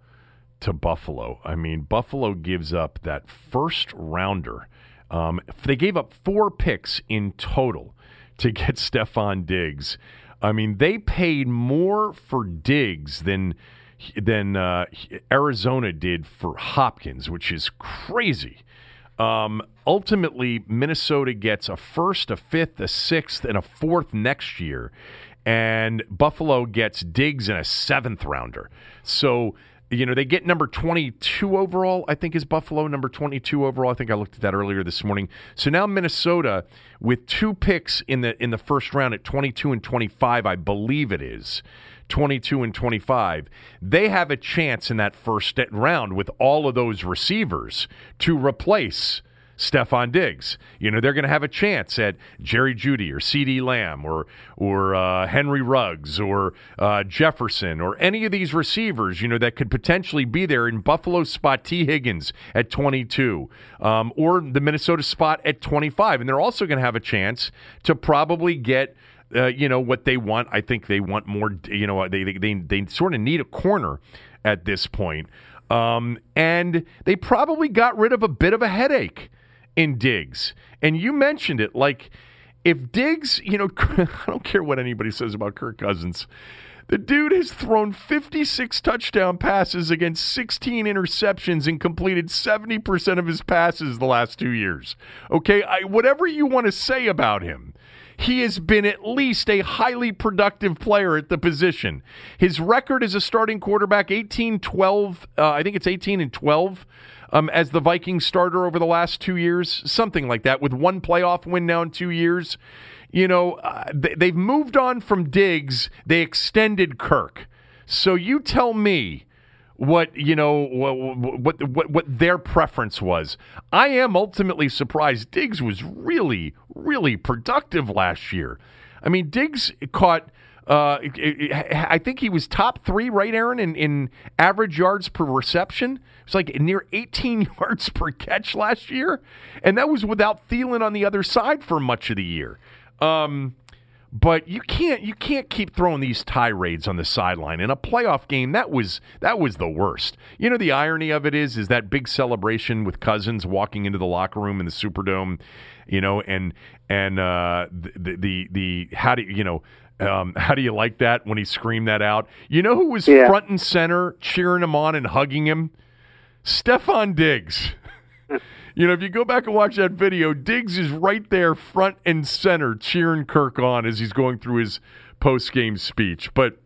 C: to Buffalo, I mean Buffalo gives up that first rounder. Um, they gave up four picks in total to get Stefon Diggs. I mean they paid more for Diggs than than uh, Arizona did for Hopkins, which is crazy. Um, ultimately, Minnesota gets a first, a fifth, a sixth, and a fourth next year and Buffalo gets Diggs in a seventh rounder. So, you know, they get number 22 overall, I think is Buffalo, number 22 overall. I think I looked at that earlier this morning. So now Minnesota with two picks in the in the first round at 22 and 25, I believe it is. 22 and 25, they have a chance in that first round with all of those receivers to replace Stefon Diggs. You know, they're going to have a chance at Jerry Jeudy or CeeDee Lamb or or uh, Henry Ruggs or uh, Jefferson or any of these receivers, you know, that could potentially be there in Buffalo spot Tee Higgins at 22 um, or the Minnesota spot at 25. And they're also going to have a chance to probably get. Uh, you know what they want. I think they want more. You know, they they they, they sort of need a corner at this point. Um, and they probably got rid of a bit of a headache in Diggs. And you mentioned it like if Diggs, you know, I don't care what anybody says about Kirk Cousins. The dude has thrown 56 touchdown passes against 16 interceptions and completed 70% of his passes the last two years. Okay, I, whatever you want to say about him, he has been at least a highly productive player at the position. His record as a starting quarterback 18 12, uh, I think it's 18 and 12 um, as the Vikings starter over the last two years, something like that, with one playoff win now in two years. You know, uh, they, have moved on from Diggs. They extended Kirk. So you tell me what you know what, what what what their preference was. I am ultimately surprised. Diggs was really really productive last year. I mean, Diggs caught uh, I think he was top three, right, Aaron, in, in average yards per reception. It's like near 18 yards per catch last year, and that was without Thielen on the other side for much of the year. Um, but you can't you can't keep throwing these tirades on the sideline in a playoff game. That was that was the worst. You know the irony of it is is that big celebration with Cousins walking into the locker room in the Superdome, you know, and and uh, the, the the how do you know um, how do you like that when he screamed that out? You know who was yeah. front and center cheering him on and hugging him? Stefon Diggs. you know, if you go back and watch that video, Diggs is right there, front and center, cheering Kirk on as he's going through his post game speech. But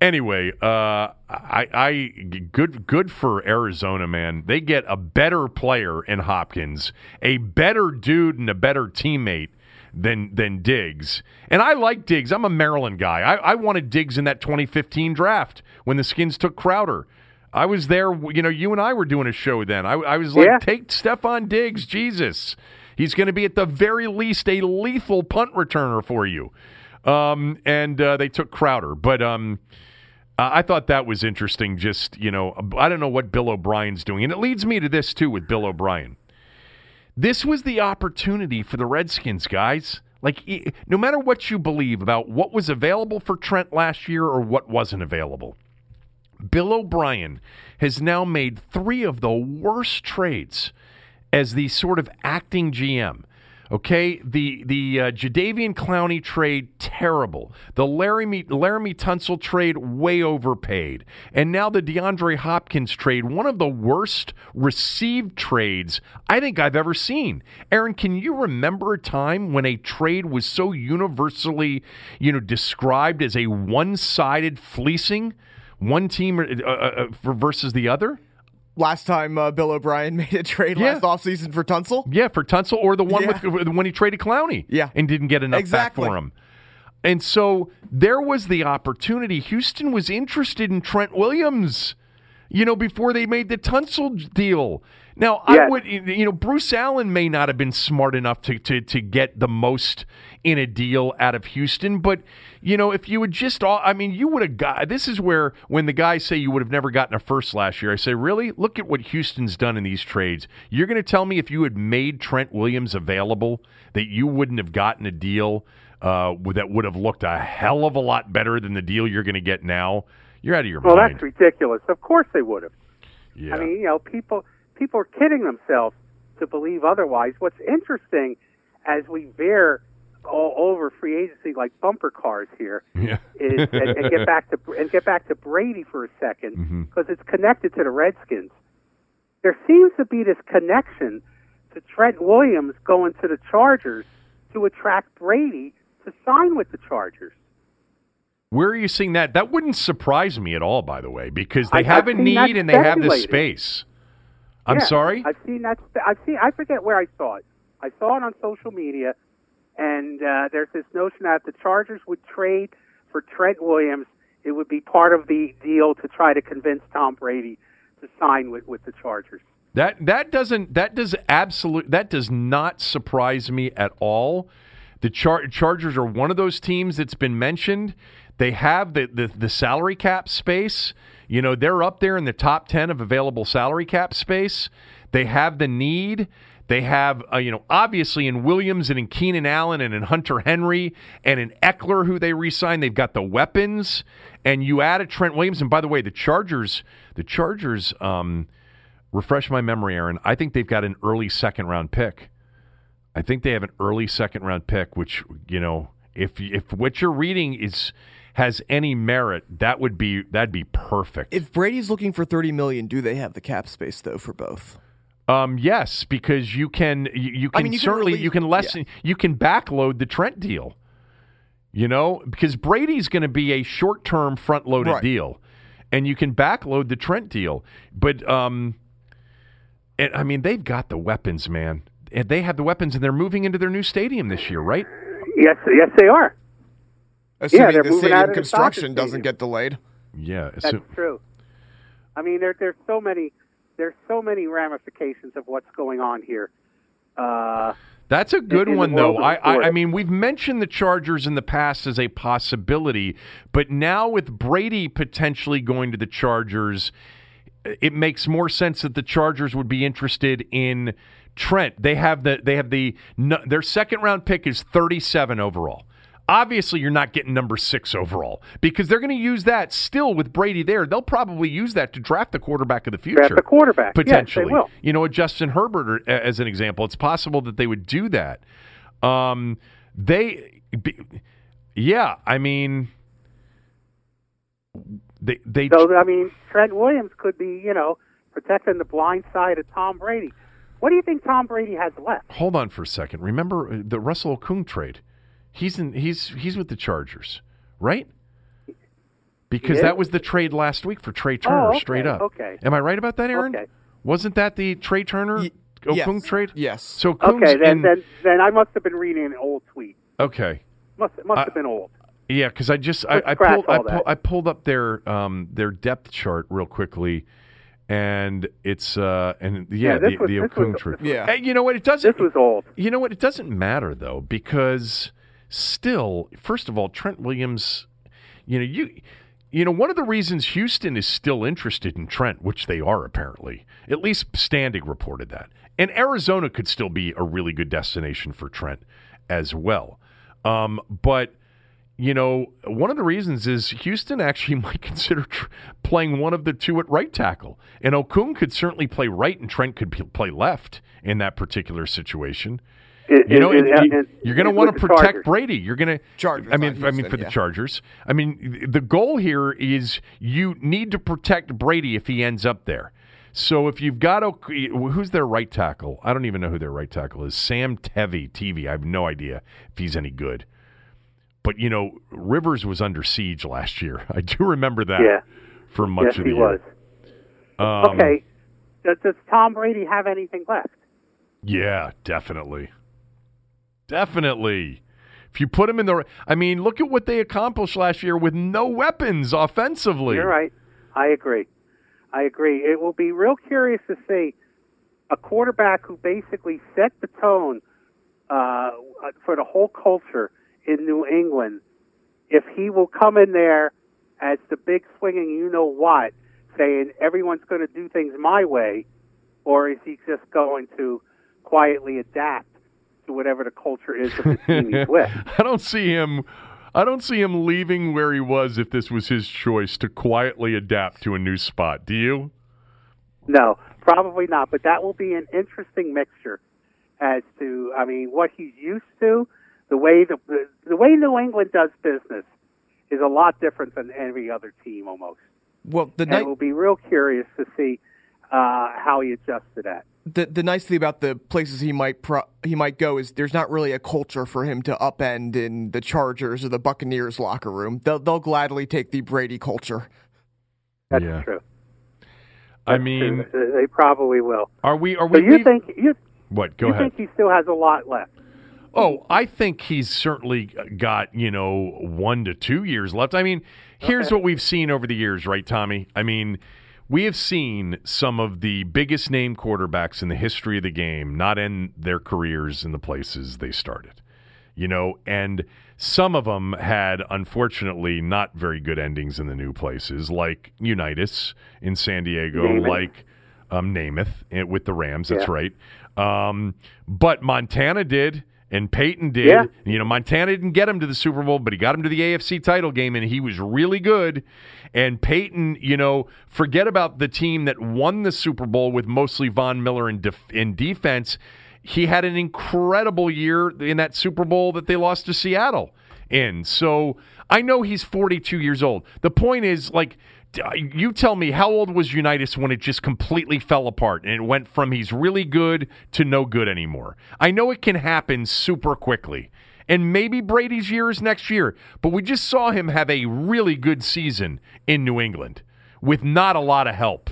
C: anyway, uh, I, I good good for Arizona, man. They get a better player in Hopkins, a better dude, and a better teammate than than Diggs. And I like Diggs. I'm a Maryland guy. I, I wanted Diggs in that 2015 draft when the Skins took Crowder. I was there. You know, you and I were doing a show then. I, I was like, yeah. take Stefon Diggs. Jesus, he's going to be at the very least a lethal punt returner for you. Um, and uh, they took Crowder, but um, I thought that was interesting. Just you know, I don't know what Bill O'Brien's doing, and it leads me to this too with Bill O'Brien. This was the opportunity for the Redskins, guys. Like, no matter what you believe about what was available for Trent last year or what wasn't available, Bill O'Brien has now made three of the worst trades as the sort of acting GM. Okay, the the uh, Jadeveon Clowney trade terrible. The Laremy Laremy Tunsil trade way overpaid, and now the DeAndre Hopkins trade, one of the worst received trades I think I've ever seen. Aaron, can you remember a time when a trade was so universally, you know, described as a one-sided fleecing, one team uh, uh, uh versus the other?
E: last time uh, Bill O'Brien made a trade yeah. last offseason for Tunsil?
C: Yeah, for Tunsil, or the one yeah. with when he traded Clowney.
E: Yeah.
C: And didn't get enough exactly. back for him. And so there was the opportunity. Houston was interested in Trent Williams, you know, before they made the Tunsil deal. Now, yes. I would, you know, Bruce Allen may not have been smart enough to, to, to get the most in a deal out of Houston, but, you know, if you would just, all, I mean, you would have got, this is where, when the guys say you would have never gotten a first last year, I say, really? Look at what Houston's done in these trades. You're going to tell me if you had made Trent Williams available that you wouldn't have gotten a deal uh, that would have looked a hell of a lot better than the deal you're going to get now, you're out of your
D: Well,
C: mind.
D: Well, that's ridiculous. Of course they would have.
C: yeah.
D: I mean, you know, people people are kidding themselves to believe otherwise. What's interesting as we veer all over free agency like bumper cars here
C: yeah.
D: is and, and get back to and get back to Brady for a second
C: Mm-hmm.
D: because it's connected to the Redskins. There seems to be this connection to Trent Williams going to the Chargers to attract Brady to sign with the Chargers.
C: Where are you seeing that? That wouldn't surprise me at all, by the way, because they
D: I-
C: have a need and they have the
D: speculated.
C: space. I'm
D: Yeah,
C: sorry.
D: I've seen that. I've seen. I forget where I saw it. I saw it on social media, and uh, there's this notion that the Chargers would trade for Trent Williams. It would be part of the deal to try to convince Tom Brady to sign with, with the Chargers.
C: That that doesn't that does absolute that does not surprise me at all. The Char- Chargers are one of those teams that's been mentioned. They have the, the the salary cap space. You know, they're up there in the top 10 of available salary cap space. They have the need. They have, uh, you know, obviously in Williams and in Keenan Allen and in Hunter Henry and in Ekeler, who they re-signed, they've got the weapons. And you add a Trent Williams. And by the way, the Chargers, the Chargers, um, refresh my memory, Aaron. I think they've got an early second round pick. I think they have an early second round pick, which you know, if if what you're reading is has any merit, that would be that'd be perfect.
E: If Brady's looking for 30 million, do they have the cap space though for both?
C: um, yes, because you can you, you can
E: I mean, you can
C: certainly
E: release-
C: you can lessen you can backload the Trent deal. You know, because Brady's going to be a short term front loaded
E: Right.
C: deal, and you can backload the Trent deal. But um, and, I mean, they've got the weapons, man. And they have the weapons, and they're moving into their new stadium this year, right?
D: Yes, yes, they are.
E: Assuming
D: they're
E: the
D: moving
E: stadium
D: out of the
E: construction doesn't get delayed.
C: Yeah.
D: That's
C: so-
D: true. I mean, there, there's so many, there's so many ramifications of what's going on here. Uh,
C: That's a good one, though. I, I. I mean, we've mentioned the Chargers in the past as a possibility, but now with Brady potentially going to the Chargers, it makes more sense that the Chargers would be interested in Trent. They have the they have the their second round pick is 37 overall. Obviously, you're not getting number six overall because they're going to use that still with Brady there. They'll probably use that to draft the quarterback of the future.
D: Draft the quarterback. Yes, they
C: potentially.
D: will.
C: You know, with Justin Herbert as an example, it's possible that they would do that. Um, they, be, yeah, I mean, they they
D: so I mean, Trent Williams could be, you know, protecting the blind side of Tom Brady. What do you think Tom Brady has left?
C: hold on for a second. Remember the Russell Okung trade? He's in. He's he's with the Chargers, right? Because that was the trade last week for Trai Turner,
D: Oh, okay,
C: straight up.
D: okay.
C: Am I right about that, Aaron?
D: Okay.
C: Wasn't that the Trai Turner
E: Y-
C: Okung
E: yes.
C: trade?
E: Yes.
C: So Okung's
D: Okay, then,
C: in-
D: then then I must have been reading an old tweet.
C: okay.
D: Must must
C: I-
D: have been old.
C: Yeah, because I just I, I pulled I, pull, I pulled up their um their depth chart real quickly, and it's uh and yeah,
D: Yeah,
C: the
D: was-
C: the
D: this was-
C: Okung trade.
E: Yeah.
C: Hey, you know what? It doesn't.
D: This was old.
C: You know what? It doesn't matter though because still, first of all, Trent Williams. You know you. You know, one of the reasons Houston is still interested in Trent, which they are apparently, at least Standig reported that, and Arizona could still be a really good destination for Trent as well. Um, but you know, one of the reasons is Houston actually might consider tr- playing one of the two at right tackle. And Okung could certainly play right, and Trent could p- play left in that particular situation.
D: It-
C: You know,
D: it-
C: it-
D: it-
C: you,
D: it-
C: are going to want to protect
D: Chargers.
C: Brady. You're going to
E: Chargers,
C: I mean,
E: not
C: I mean
E: Houston,
C: for the
E: yeah.
C: Chargers. I mean, the goal here is you need to protect Brady if he ends up there. So if you've got who's their right tackle? I don't even know who their right tackle is. Sam Tevi, TV. I have no idea if he's any good. But you know, Rivers was under siege last year. I do remember that
D: Yeah.
C: for much
D: yes,
C: of the
D: he
C: year.
D: was.
C: Um,
D: okay. Does, does Tom Brady have anything left?
C: Yeah, definitely. Definitely. If you put him in the I mean, look at what they accomplished last year with no weapons offensively.
D: You're right. I agree. I agree. It will be real curious to see a quarterback who basically set the tone uh, for the whole culture in New England. If he will come in there as the big swinging, you know what, saying everyone's going to do things my way, or is he just going to quietly adapt to whatever the culture is of the team he's with.
C: I don't see him. I don't see him leaving where he was if this was his choice to quietly adapt to a new spot. Do you?
D: No, probably not. But that will be an interesting mixture as to, I mean, what he's used to, the way the the, the way New England does business is a lot different than every other team almost.
E: Well, the
D: And
E: night
D: we'll be real curious to see uh, how he adjusts to that.
E: The the nice thing about the places he might pro- he might go is there's not really a culture for him to upend in the Chargers or the Buccaneers locker room. They'll they'll gladly take the Brady culture.
D: That's
C: Yeah.
D: true.
C: I
D: That's
C: mean,
D: true. they probably will.
C: are we? Are
D: So
C: we?
D: you
C: leave-
D: think you
C: what? Go
D: you
C: ahead.
D: think he still has a lot left?
C: Oh, I think he's certainly got, you know, one to two years left. I mean, here's
D: Okay.
C: what we've seen over the years, right, Tommy? I mean, we have seen some of the biggest name quarterbacks in the history of the game not end their careers in the places they started. You know, and some of them had, unfortunately, not very good endings in the new places, like Unitas in San Diego,
D: Namath.
C: like um, Namath eh, with the Rams. That's
D: Yeah.
C: right. Um, but Montana did, and Peyton did.
D: Yeah.
C: You know, Montana didn't get him to the Super Bowl, but he got him to the AFC title game, and he was really good. And Peyton, you know, forget about the team that won the Super Bowl with mostly Von Miller in, def- in defense. He had an incredible year in that Super Bowl that they lost to Seattle in. So I know he's 42 years old. The point is, like, you tell me how old was Unitas when it just completely fell apart and it went from he's really good to no good anymore. I know it can happen super quickly. And maybe Brady's year is next year, but we just saw him have a really good season in New England with not a lot of help.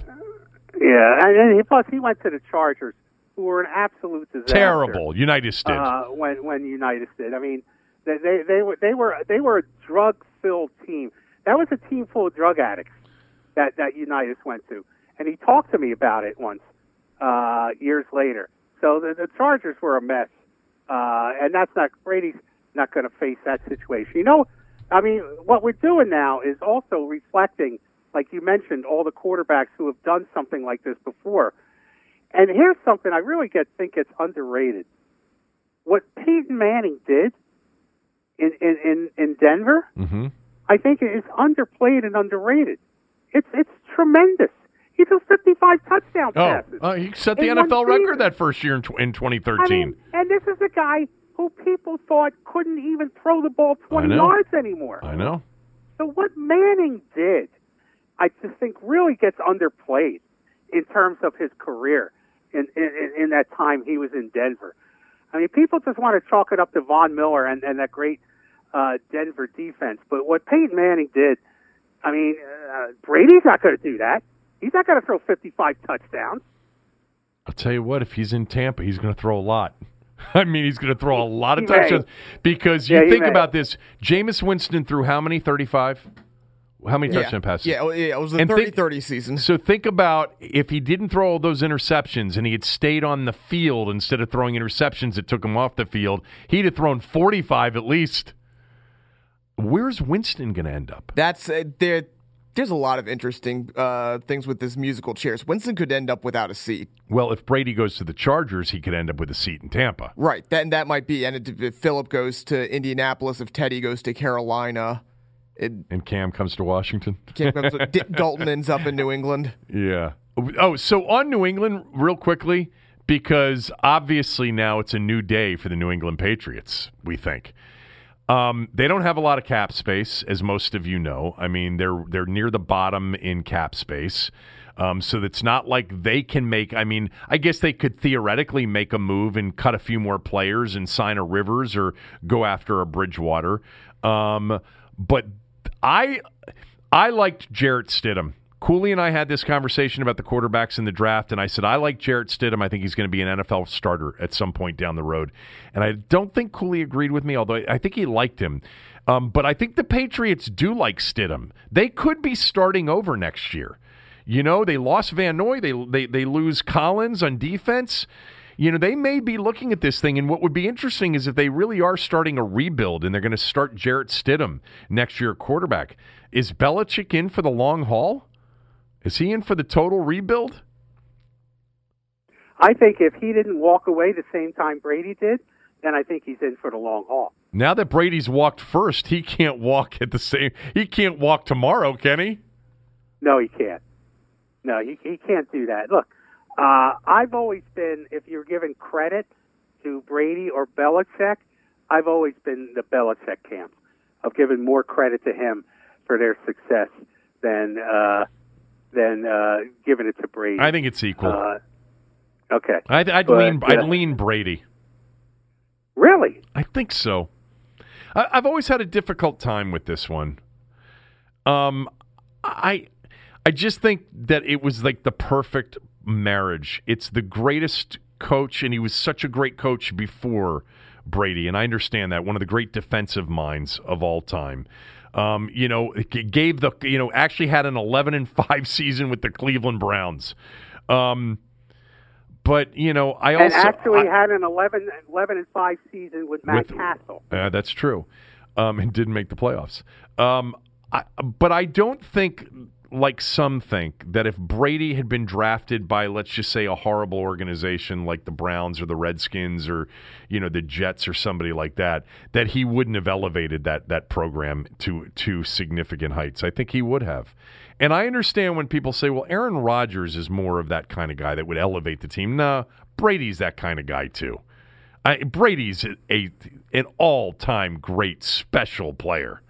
D: Yeah, and, plus he went to the Chargers, who were an absolute disaster.
C: Terrible. Unitas did.
D: Uh, when when Unitas did, I mean, they they, they were they were they were a drug filled team. That was a team full of drug addicts that that Unitas went to, and he talked to me about it once uh, years later. So the, the Chargers were a mess, uh, and that's not Brady's not going to face that situation. You know, I mean, what we're doing now is also reflecting, like you mentioned, all the quarterbacks who have done something like this before. And here's something I really get think it's underrated. What Peyton Manning did in in in, in Denver,
C: hmm
D: I think is underplayed and underrated. It's it's tremendous. He threw 55 touchdown
C: Oh, uh, he set the NFL record that first year in, tw- in 2013.
D: I mean, and this is a guy who people thought couldn't even throw the ball 20 yards anymore.
C: I know.
D: So what Manning did, I just think really gets underplayed in terms of his career in, in, in that time he was in Denver. I mean, people just want to chalk it up to Von Miller and, and that great uh, Denver defense. But what Peyton Manning did, I mean, uh, Brady's not going to do that. He's not going to throw 55 touchdowns.
C: I'll tell you what, if he's in Tampa, he's going to throw a lot. I mean, he's going to throw a lot of
D: He may.
C: touchdowns because you
D: Yeah,
C: think
D: may.
C: about this. Jameis Winston threw how many? 35? How many
E: Yeah,
C: touchdown passes?
E: yeah, yeah, it was the
C: And
E: 30
C: think-
E: 30 season.
C: So think about if he didn't throw all those interceptions and he had stayed on the field instead of throwing interceptions that took him off the field, he'd have thrown 45 at least. Where's Winston going to end up?
E: That's uh, there. There's a lot of interesting uh, things with this musical chairs. Winston could end up without a seat.
C: Well, if Brady goes to the Chargers, he could end up with a seat in Tampa.
E: Right. That that might be. And if Philip goes to Indianapolis, if Teddy goes to Carolina, it,
C: And Cam comes to Washington.
E: Cam comes, D- Dalton ends up in New England.
C: Yeah. Oh, so on New England, real quickly, because obviously now it's a new day for the New England Patriots, we think. Um, they don't have a lot of cap space, as most of you know. I mean, they're they're near the bottom in cap space. Um, so it's not like they can make. I mean, I guess they could theoretically make a move and cut a few more players and sign a Rivers or go after a Bridgewater. Um, but I I liked Jarrett Stidham. Cooley and I had this conversation about the quarterbacks in the draft, and I said, I like Jarrett Stidham. I think he's going to be an NFL starter at some point down the road. And I don't think Cooley agreed with me, although I think he liked him. Um, but I think the Patriots do like Stidham. They could be starting over next year. You know, they lost Van Noy, they, they, they lose Collins on defense. You know, they may be looking at this thing, and what would be interesting is if they really are starting a rebuild and they're going to start Jarrett Stidham next year quarterback. Is Belichick in for the long haul? Is he in for the total rebuild?
D: I think if he didn't walk away the same time Brady did, then I think he's in for the long haul.
C: Now that Brady's walked first, he can't walk at the same. He can't walk tomorrow, can he?
D: No, he can't. No, he he can't do that. Look, uh, I've always been, if you're giving credit to Brady or Belichick, I've always been the Belichick camp. I've given more credit to him for their success than uh, than uh, giving it to Brady.
C: I think it's equal.
D: Uh, okay.
C: I'd, I'd
D: But,
C: lean. I'd lean Brady.
D: Really?
C: I think so. I, I've always had a difficult time with this one. Um, I, I just think that it was like the perfect marriage. It's the greatest coach, and he was such a great coach before Brady, and I understand that one of the great defensive minds of all time. Um, you know, gave the you know actually had an eleven and five season with the Cleveland Browns. Um, but you know, I
D: and
C: also
D: actually
C: I-
D: had an 11, 11 and 5 season with Matt
C: With-
D: Cassel.
C: uh, that's true, um, and didn't make the playoffs. Um, I, but I don't think, like some think, that if Brady had been drafted by, let's just say, a horrible organization like the Browns or the Redskins or, you know, the Jets or somebody like that, that he wouldn't have elevated that that program to to significant heights. I think he would have. And I understand when people say, "Well, Aaron Rodgers is more of that kind of guy that would elevate the team." No, Brady's that kind of guy too. I, Brady's a, a an all time great special player.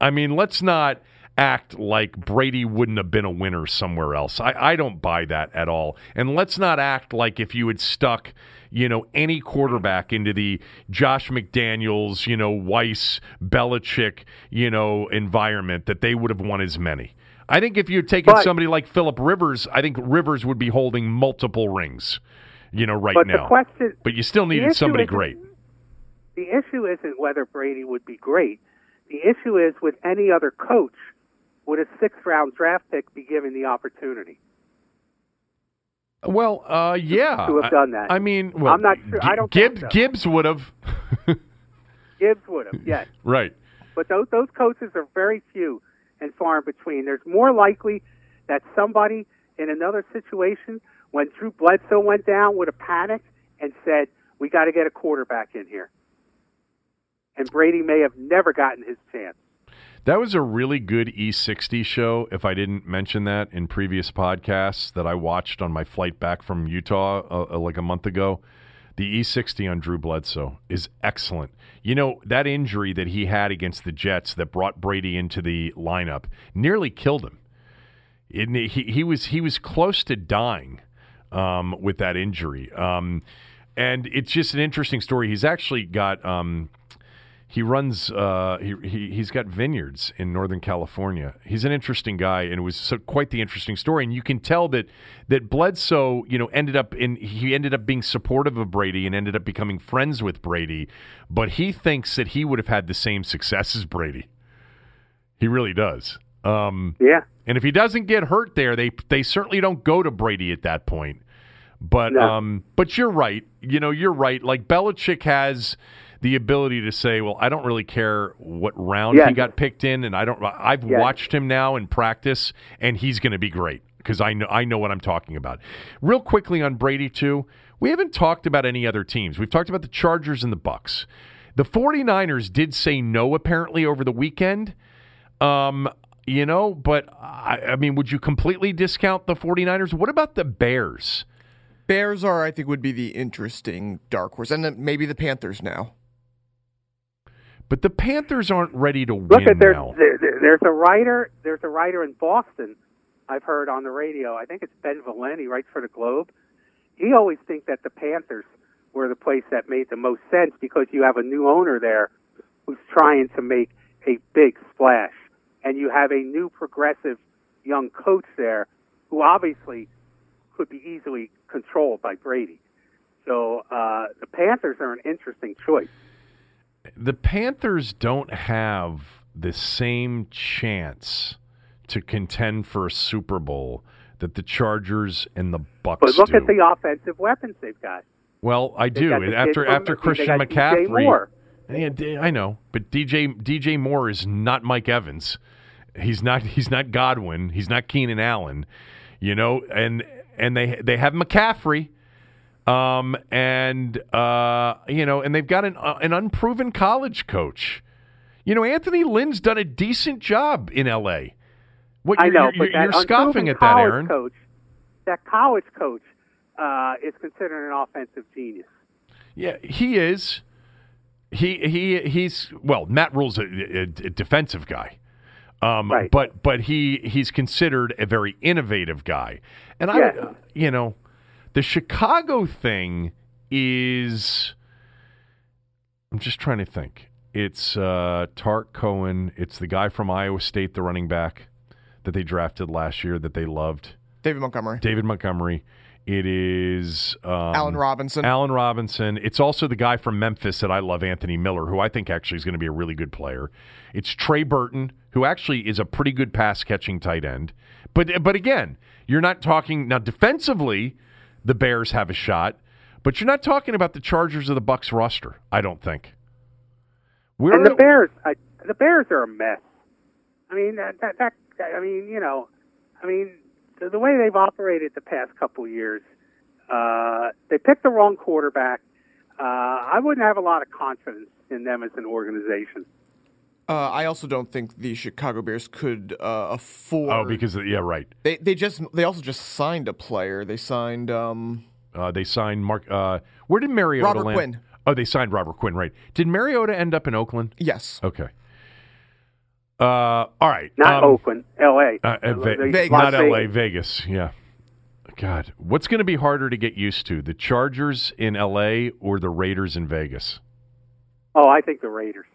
C: I mean, let's not act like Brady wouldn't have been a winner somewhere else. I, I don't buy that at all. And let's not act like if you had stuck, you know, any quarterback into the Josh McDaniels, you know, Weis, Belichick, you know, environment that they would have won as many. I think if you had taken
D: But-
C: somebody like Philip Rivers, I think Rivers would be holding multiple rings, you know, right
D: But
C: now.
D: the question,
C: But you still needed somebody great.
D: The issue isn't whether Brady would be great. The issue is with any other coach, would a sixth round draft pick be given the opportunity?
C: Well, uh, yeah,
D: to have
C: I-
D: done that.
C: I mean, well,
D: I'm not sure- I don't think
C: Gibbs,
D: so.
C: Gibbs would have,
D: Gibbs would have, yes.
C: right?
D: But those those coaches are very few and far in between. There's more likely that somebody in another situation, when Drew Bledsoe went down, would have panicked and said, "We got to get a quarterback in here." And Brady may have never gotten his chance.
C: That was a really good E60 show. If I didn't mention that in previous podcasts that I watched on my flight back from Utah uh, uh, like a month ago, the E60 on Drew Bledsoe is excellent. You know, that injury that he had against the Jets that brought Brady into the lineup nearly killed him. It, he, he was he was close to dying um, with that injury. Um, and it's just an interesting story. He's actually got um, he runs uh, he, he he's got vineyards in Northern California. He's an interesting guy, and it was so, quite the interesting story. And you can tell that that Bledsoe, you know, ended up in he ended up being supportive of Brady and ended up becoming friends with Brady, but he thinks that he would have had the same success as Brady. He really does. Um,
D: Yeah.
C: and if he doesn't get hurt there, they they certainly don't go to Brady at that point. But
D: No.
C: um, but you're right. You know, you're right. Like Belichick has the ability to say, "Well, I don't really care what round
D: Yes.
C: he got picked in, and I don't. I've
D: Yes.
C: watched him now in practice, and he's going to be great because I know I know what I'm talking about." Real quickly on Brady too. We haven't talked about any other teams. We've talked about the Chargers and the Bucks. The 49ers did say no apparently over the weekend. Um, you know, but I, I mean, would you completely discount the 49ers? What about the Bears?
E: Bears are, I think, would be the interesting dark horse, and then maybe the Panthers now.
C: But the Panthers aren't ready to
D: Look
C: win
D: at there's
C: now.
D: there, there- there's a writer there's a writer in Boston I've heard on the radio. I think it's Ben Volin. He writes for the Globe. He always thinks that the Panthers were the place that made the most sense because you have a new owner there who's trying to make a big splash, and you have a new progressive young coach there who obviously could be easily controlled by Brady. So uh, the Panthers are an interesting choice.
C: The Panthers don't have the same chance to contend for a Super Bowl that the Chargers and the Bucks
D: But look
C: do.
D: at the offensive weapons they've got.
C: well, I do. After after Christian McCaffrey,
D: Moore.
C: Yeah, D- I know, but DJ DJ Moore is not Mike Evans. He's not he's not Godwin. He's not Keenan Allen. You know, and and they they have McCaffrey. Um, and uh, you know, and they've got an uh, an unproven college coach. You know, Anthony Lynn's done a decent job in L.A. What
D: I
C: you're,
D: know,
C: you're, you're scoffing at that, Aaron.
D: Coach, that college coach uh, is considered an offensive genius.
C: Yeah, he is. He he he's well. Matt Rhule's a, a, a defensive guy, um,
D: Right.
C: but but he he's considered a very innovative guy, and I you know the Chicago thing is. I'm just trying to think. It's uh, Tarik Cohen. It's the guy from Iowa State, the running back that they drafted last year that they loved,
E: David Montgomery,
C: David Montgomery. It is um,
E: Allen Robinson.
C: Allen Robinson. It's also the guy from Memphis that I love, Anthony Miller, who I think actually is going to be a really good player. It's Trey Burton, who actually is a pretty good pass catching tight end. But but again, you're not talking now defensively. The Bears have a shot, but you're not talking about the Chargers or the Bucks roster. I don't think. We're
D: and the Bears, I, the Bears are a mess. I mean that, that that I mean you know, I mean the, the way they've operated the past couple of years, uh, they picked the wrong quarterback. Uh, I wouldn't have a lot of confidence in them as an organization.
E: Uh, I also don't think the Chicago Bears could uh, afford.
C: oh because of, yeah right.
E: they they just they also just signed a player. They signed um
C: Uh, they signed Mark. Uh, where did Mariota
E: Robert
C: land?
E: Quinn.
C: Oh, they signed Robert Quinn. Right. Did Mariota end up in Oakland?
E: yes.
C: Okay. Uh, all right.
D: Not
C: um,
D: Oakland, L.A.
C: Uh, uh, Ve-
E: Vegas.
C: Not L.A.
D: Vegas.
C: Vegas. Yeah. God, what's going to be harder to get used to, the Chargers in L.A. or the Raiders in Vegas?
D: Oh, I think the Raiders.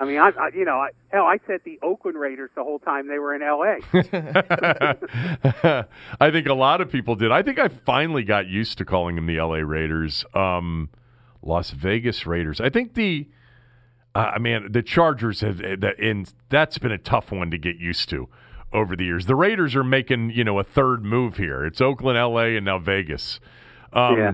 D: I mean, I, I you know, I, hell, I said the Oakland Raiders the whole time they were in L.A.
C: I think a lot of people did. I think I finally got used to calling them the L.A. Raiders, um, Las Vegas Raiders. I think the, uh, I mean, the Chargers have, uh, that- and that's been a tough one to get used to over the years. The Raiders are making, you know, a third move here. It's Oakland, L.A., and now Vegas. Um,
D: Yeah.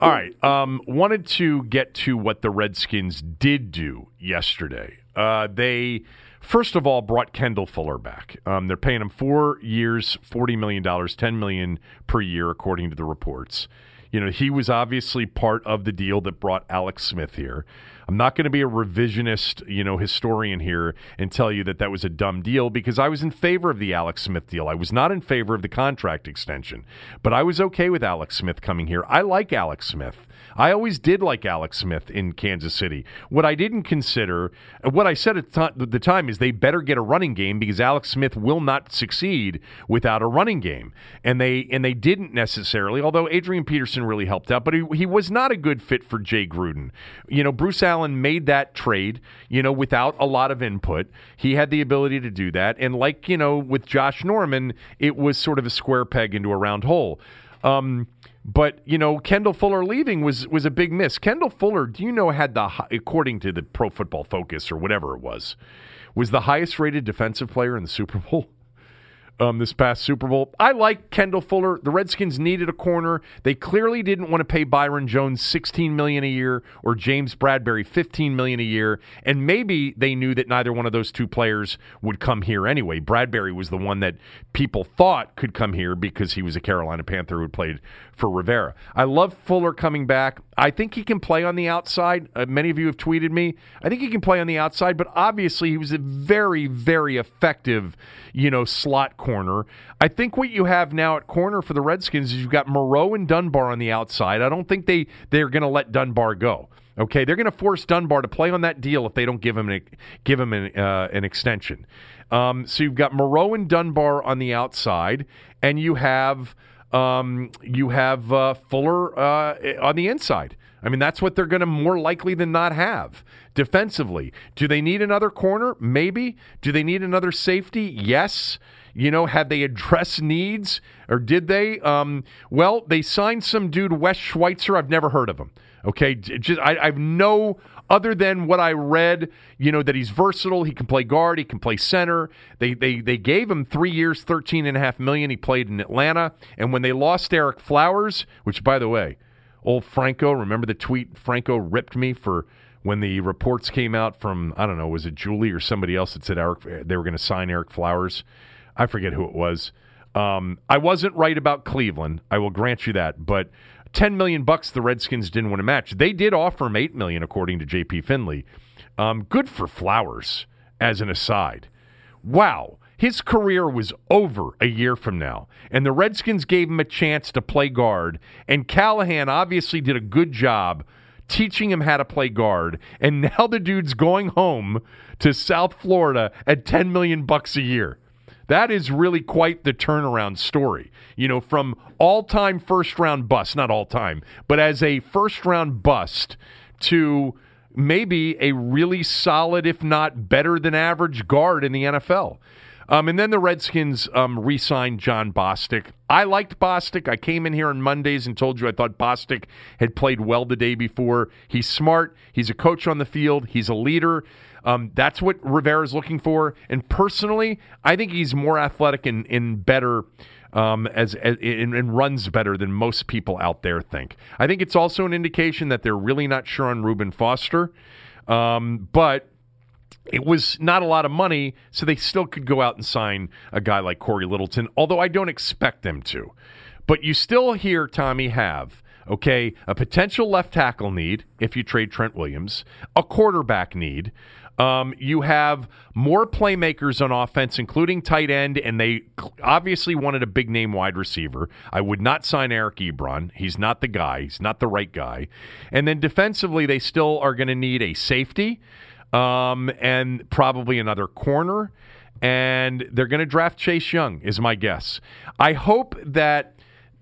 C: All right. Um, wanted to get to what the Redskins did do yesterday. Uh, they, first of all, brought Kendall Fuller back. Um, they're paying him four years, forty million dollars, ten million per year, according to the reports. You know, he was obviously part of the deal that brought Alex Smith here. I'm not going to be a revisionist, you know, historian here and tell you that that was a dumb deal because I was in favor of the Alex Smith deal. I was not in favor of the contract extension, but I was okay with Alex Smith coming here. I like Alex Smith. I always did like Alex Smith in Kansas City. What I didn't consider, what I said at the time is they better get a running game because Alex Smith will not succeed without a running game. And they and they didn't necessarily, although Adrian Peterson really helped out, but he, he was not a good fit for Jay Gruden. You know, Bruce Allen made that trade, you know, without a lot of input. He had the ability to do that. And like, you know, with Josh Norman, it was sort of a square peg into a round hole. Um, but you know, Kendall Fuller leaving was was a big miss. Kendall Fuller, do you know, had the according to the Pro Football Focus or whatever it was, was the highest rated defensive player in the Super Bowl. Um, this past Super Bowl, I like Kendall Fuller. The Redskins needed a corner. They clearly didn't want to pay Byron Jones sixteen million a year or James Bradberry fifteen million a year, and maybe they knew that neither one of those two players would come here anyway. Bradberry was the one that people thought could come here because he was a Carolina Panther who played for Rivera. I love Fuller coming back. I think he can play on the outside. Uh, many of you have tweeted me. I think he can play on the outside, but obviously he was a very, very effective, you know, slot corner. I think what you have now at corner for the Redskins is you've got Moreau and Dunbar on the outside. I don't think they they're going to let Dunbar go. Okay, they're going to force Dunbar to play on that deal if they don't give him an, give him an, uh, an extension. Um, so you've got Moreau and Dunbar on the outside, and you have um, you have uh, Fuller uh, on the inside. I mean, that's what they're going to more likely than not have defensively. Do they need another corner? Maybe. Do they need another safety? Yes. You know, had they addressed needs or did they? Um, well, they signed some dude, Wes Schweitzer. I've never heard of him. Okay, just I, I've no other than what I read. You know that he's versatile. He can play guard. He can play center. They they they gave him three years, thirteen and a half million. He played in Atlanta, and when they lost Ereck Flowers, which by the way, old Franco, remember the tweet Franco ripped me for when the reports came out from I don't know was it Julie or somebody else that said Ereck they were going to sign Ereck Flowers. I forget who it was. Um, I wasn't right about Cleveland. I will grant you that, but 10 million bucks the Redskins didn't win a match. They did offer him 8 million according to JP Finlay. Um, good for Flowers as an aside. Wow. His career was over a year from now, and the Redskins gave him a chance to play guard, and Callahan obviously did a good job teaching him how to play guard, and now the dude's going home to South Florida at 10 million bucks a year. That is really quite the turnaround story. You know, from all time first round bust, not all time, but as a first round bust to maybe a really solid, if not better than average guard in the NFL. Um, and then the Redskins um, re signed Jon Bostic. I liked Bostic. I came in here on Mondays and told you I thought Bostic had played well the day before. He's smart. He's a coach on the field. He's a leader. Um, that's what Rivera's looking for. And personally, I think he's more athletic and, and better. Um, as, as and, and runs better than most people out there think. I think it's also an indication that they're really not sure on Reuben Foster, um, but it was not a lot of money, so they still could go out and sign a guy like Cory Littleton, although I don't expect them to. But you still hear Tommy have, okay, a potential left tackle need if you trade Trent Williams, a quarterback need. Um, you have more playmakers on offense, including tight end, and they obviously wanted a big name wide receiver. I would not sign Eric Ebron. He's not the guy, he's not the right guy. And then defensively, they still are going to need a safety um, and probably another corner. And they're going to draft Chase Young, is my guess. I hope that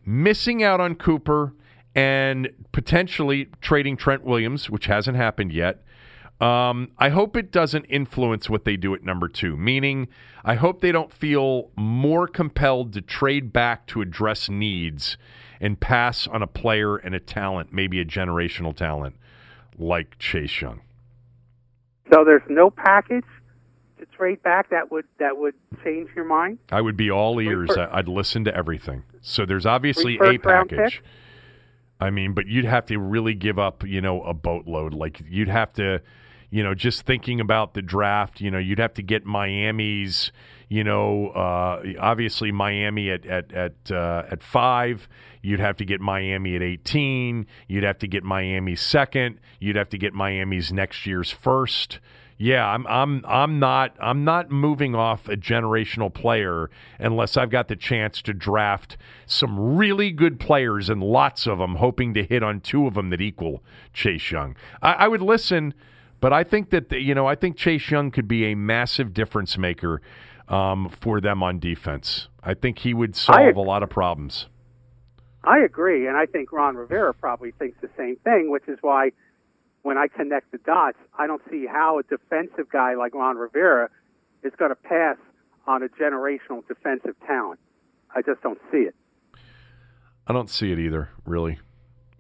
C: missing out on Cooper and potentially trading Trent Williams, which hasn't happened yet, um, I hope it doesn't influence what they do at number two, meaning I hope they don't feel more compelled to trade back to address needs and pass on a player and a talent, maybe a generational talent like Chase Young.
D: So there's no package to trade back that would that would change your mind.
C: I would be all ears.
D: First,
C: I'd listen to everything. So there's obviously
D: a
C: package. I mean, but you'd have to really give up, you know, a boatload. Like you'd have to, you know, just thinking about the draft. You know, you'd have to get Miami's. You know, uh, obviously Miami at at at uh, at five. You'd have to get Miami at 18. You'd have to get Miami second. You'd have to get Miami's next year's first. Yeah, I'm I'm I'm not I'm not moving off a generational player unless I've got the chance to draft some really good players and lots of them, hoping to hit on two of them that equal Chase Young. I, I would listen, but I think that the, you know I think Chase Young could be a massive difference maker um, for them on defense. I think he would solve a lot of problems.
D: I agree, and I think Ron Rivera probably thinks the same thing, which is why when I connect the dots, I don't see how a defensive guy like Ron Rivera is going to pass on a generational defensive talent. I just don't see it.
C: I don't see it either, really.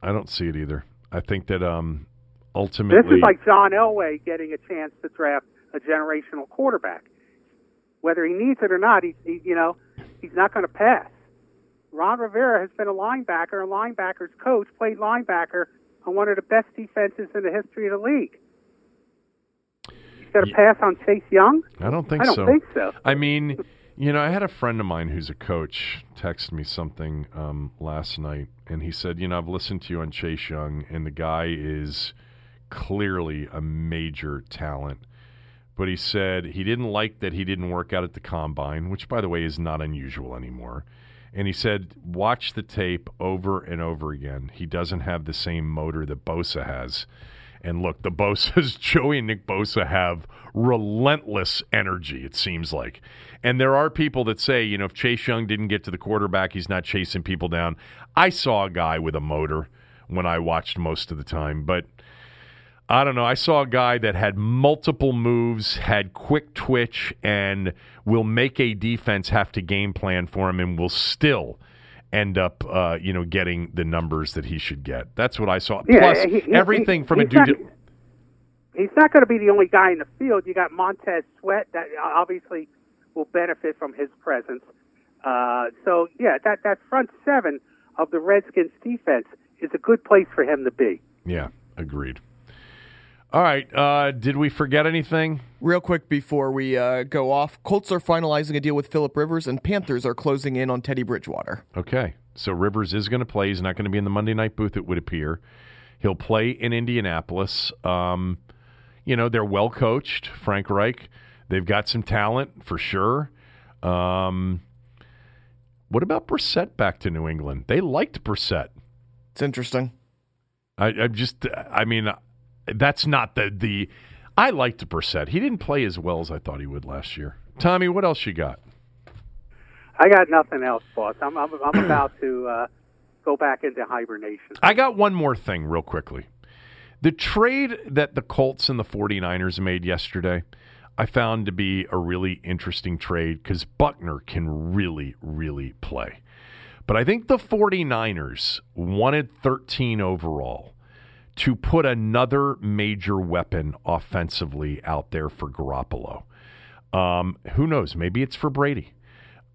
C: I don't see it either. I think that um, ultimately.
D: This is like John Elway getting a chance to draft a generational quarterback. Whether he needs it or not, he, he you know, he's not going to pass. Ron Rivera has been a linebacker, a linebackers coach, played linebacker on one of the best defenses in the history of the league. He's going to yeah. pass on Chase Young?
C: I don't think
D: so. I
C: don't
D: so. think so.
C: I mean, you know, I had a friend of mine who's a coach text me something um, last night, and he said, you know, I've listened to you on Chase Young, and the guy is clearly a major talent. But he said he didn't like that he didn't work out at the combine, which, by the way, is not unusual anymore. And he said, watch the tape over and over again. He doesn't have the same motor that Bosa has. And look, the Bosa's, Joey and Nick Bosa have relentless energy, it seems like. And there are people that say, you know, if Chase Young didn't get to the quarterback, he's not chasing people down. I saw a guy with a motor when I watched most of the time, but I don't know. I saw a guy that had multiple moves, had quick twitch, and will make a defense have to game plan for him, and will still end up, uh, you know, getting the numbers that he should get. That's what I saw.
D: Yeah,
C: Plus,
D: he, he,
C: everything
D: he,
C: from a
D: dude.
C: Not,
D: he's not going to be the only guy in the field. You got Montez Sweat that obviously will benefit from his presence. Uh, so yeah, that that front seven of the Redskins defense is a good place for him to be.
C: Yeah, agreed. All right. Uh, did we forget anything?
E: Real quick before we uh, go off, Colts are finalizing a deal with Philip Rivers, and Panthers are closing in on Teddy Bridgewater.
C: Okay. So Rivers is going to play. He's not going to be in the Monday night booth, it would appear. He'll play in Indianapolis. Um, you know, they're well coached, Frank Reich. They've got some talent for sure. Um, what about Brissett back to New England? They liked Brissett.
E: It's interesting.
C: I, I'm just, I mean, that's not the the. I liked Brissett. He didn't play as well as I thought he would last year. Tommy, what else you got?
D: I got nothing else, boss. I'm I'm, I'm about to uh, go back into hibernation.
C: I got one more thing, real quickly. The trade that the Colts and the 49ers made yesterday, I found to be a really interesting trade because Buckner can really, really play. But I think the 49ers wanted 13 overall to put another major weapon offensively out there for Garoppolo. Um, who knows? Maybe it's for Brady.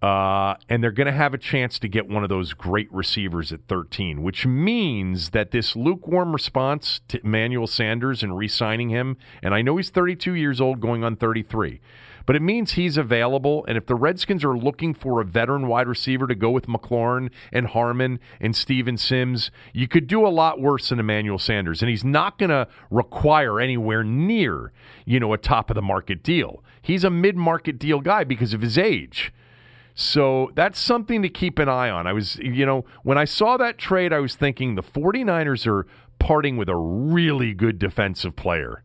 C: Uh, and they're going to have a chance to get one of those great receivers at 13, which means that this lukewarm response to Emmanuel Sanders and re signing him, and I know he's 32 years old going on 33, but it means he's available. And if the Redskins are looking for a veteran wide receiver to go with McLaurin and Harmon and Steven Sims, you could do a lot worse than Emmanuel Sanders. And he's not going to require anywhere near, you know, a top of the market deal. He's a mid market deal guy because of his age. So that's something to keep an eye on. I was, you know, when I saw that trade, I was thinking the 49ers are parting with a really good defensive player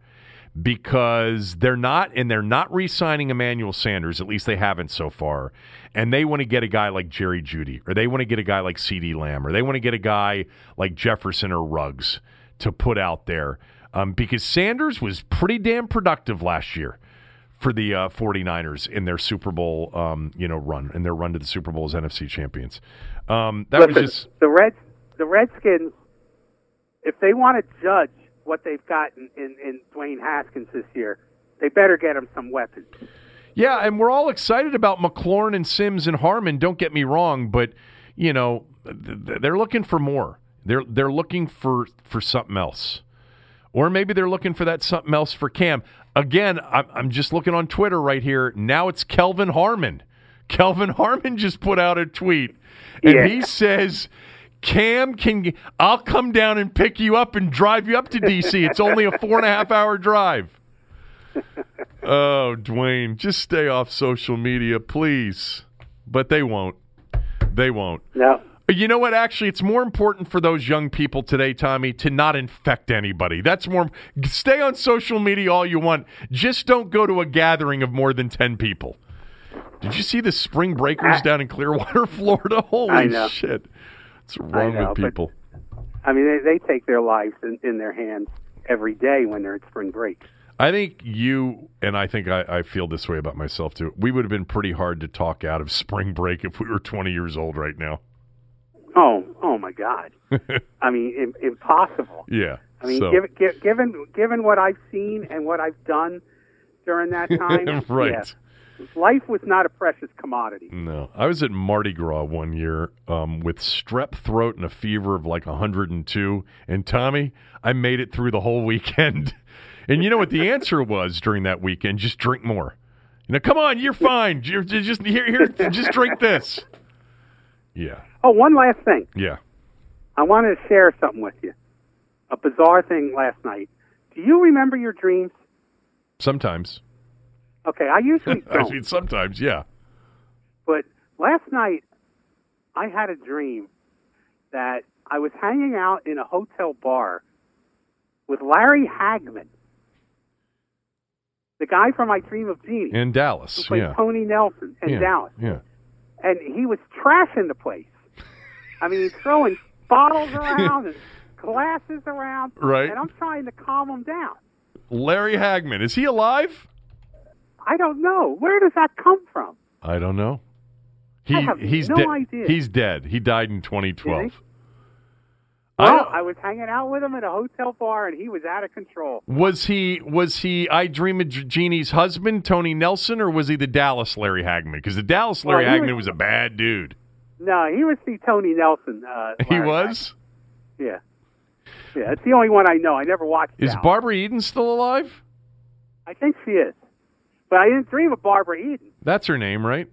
C: because they're not, and they're not re signing Emmanuel Sanders, at least they haven't so far. And they want to get a guy like Jerry Jeudy, or they want to get a guy like CeeDee Lamb, or they want to get a guy like Jefferson or Ruggs to put out there. Um, because Sanders was pretty damn productive last year for the uh, 49ers in their Super Bowl, um, you know, run in their run to the Super Bowl as NFC champions. Um, that
D: Listen,
C: was just
D: the Reds. The Redskins, if they want to judge what they've got in, in, in Dwayne Haskins this year, they better get him some weapons.
C: yeah, and we're all excited about McLaurin and Sims and Harmon. Don't get me wrong, but you know, they're looking for more. They're they're looking for for something else, or maybe they're looking for that something else for Cam. Again, I'm, I'm just looking on Twitter right here. Now it's Kelvin Harmon. Kelvin Harmon just put out a tweet, and
D: Yeah.
C: he says. Cam can I'll come down and pick you up and drive you up to DC. It's only a four and a half hour drive. Oh, Dwayne, just stay off social media, please. But they won't. They won't.
D: No,
C: You know what? Actually, it's more important for those young people today, Tommy, to not infect anybody. That's more. Stay on social media all you want. Just don't go to a gathering of more than 10 people. Did you see the spring breakers down in Clearwater, Florida? Holy shit. What's wrong
D: know,
C: with
D: but-
C: people?
D: I mean they, they take their lives in, in their hands every day when they're at spring break.
C: I think you and I think I, I feel this way about myself too. We would have been pretty hard to talk out of spring break if we were 20 years old right now.
D: Oh, oh my God! I mean, im- impossible.
C: Yeah.
D: I mean,
C: so,
D: given, gi- given given what I've seen and what I've done during that time,
C: right.
D: yeah, life was not a precious commodity.
C: No, I was at Mardi Gras one year um, with strep throat and a fever of like 102. And Tommy, I made it through the whole weekend. And you know what the answer was during that weekend? Just drink more. You know, come on, you're fine. You're, you're just here, here, just drink this. Yeah,
D: Oh, one last thing.
C: yeah.
D: I wanted to share something with you. A bizarre thing last night. Do you remember your dreams?
C: Sometimes.
D: Okay, I usually
C: I
D: don't.
C: I mean, sometimes, yeah.
D: But last night, I had a dream that I was hanging out in a hotel bar with Larry Hagman, the guy from I Dream of Jeannie,
C: In
D: who
C: Dallas,
D: played
C: yeah.
D: Tony Nelson in
C: yeah.
D: Dallas.
C: Yeah.
D: And he was trashing the place. I mean, he's throwing bottles around and glasses around.
C: Right.
D: And I'm trying to calm him down.
C: Larry Hagman, is he alive?
D: I don't know. Where does that come from?
C: I don't know. He
D: I have
C: he's
D: no
C: dead.
D: idea.
C: He's dead. He died in 2012.
D: Is he?
C: I
D: Well, I was hanging out with him at a hotel bar, and he was out of control.
C: was he was he I Dream of Jeannie's husband, Tony Nelson, or was he the Dallas Larry Hagman? Because the Dallas Larry
D: he
C: Hagman
D: was-
C: was a bad dude.
D: No, he was the Tony Nelson. Uh,
C: He was.
D: Hagman. Yeah. Yeah, it's the only one I know. I never watched.
C: Is
D: Dallas.
C: Barbara Eden still alive?
D: I think she is, but I didn't dream of Barbara Eden.
C: That's her name, right?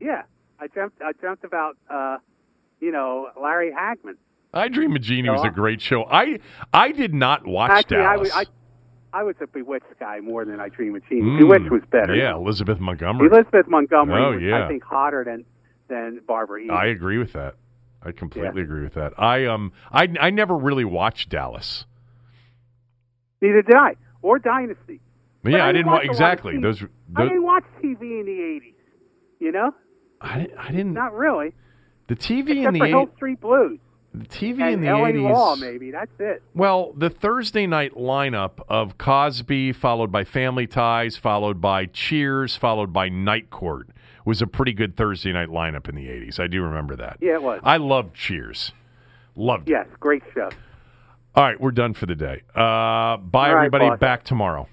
D: Yeah, I dreamt. I dreamt about, uh, you know, Larry Hagman.
C: I Dream of Jeannie was a great show. I I did not watch
D: Actually, I
C: Dallas.
D: was I, I was a Bewitched guy more than I Dream of Jeannie.
C: Mm.
D: Bewitched was better.
C: Yeah, Elizabeth Montgomery.
D: Elizabeth Montgomery
C: Oh,
D: was,
C: yeah.
D: I think, hotter than than Barbara Eden.
C: I agree with that. I completely agree with that. I um I I never really watched Dallas.
D: Neither did I. Or Dynasty. But
C: yeah, I,
D: I
C: didn't
D: watch a lot of
C: exactly.
D: TV.
C: Those,
D: I didn't watch TV in the '80s. You know,
C: I, didn't- I didn't
D: not really.
C: the TV in the
D: for Hill Street Blues
C: the TV
D: and
C: in the
D: L.A.
C: 80s
D: Law, maybe that's it.
C: Well, the Thursday night lineup of Cosby, followed by Family Ties, followed by Cheers, followed by Night Court was a pretty good Thursday night lineup in the 80s. I do remember that.
D: Yeah, it was.
C: I loved Cheers. Loved it.
D: Yes, great show.
C: All right, we're done for the day. Uh, bye,
D: right,
C: everybody.
D: boss.
C: Back tomorrow.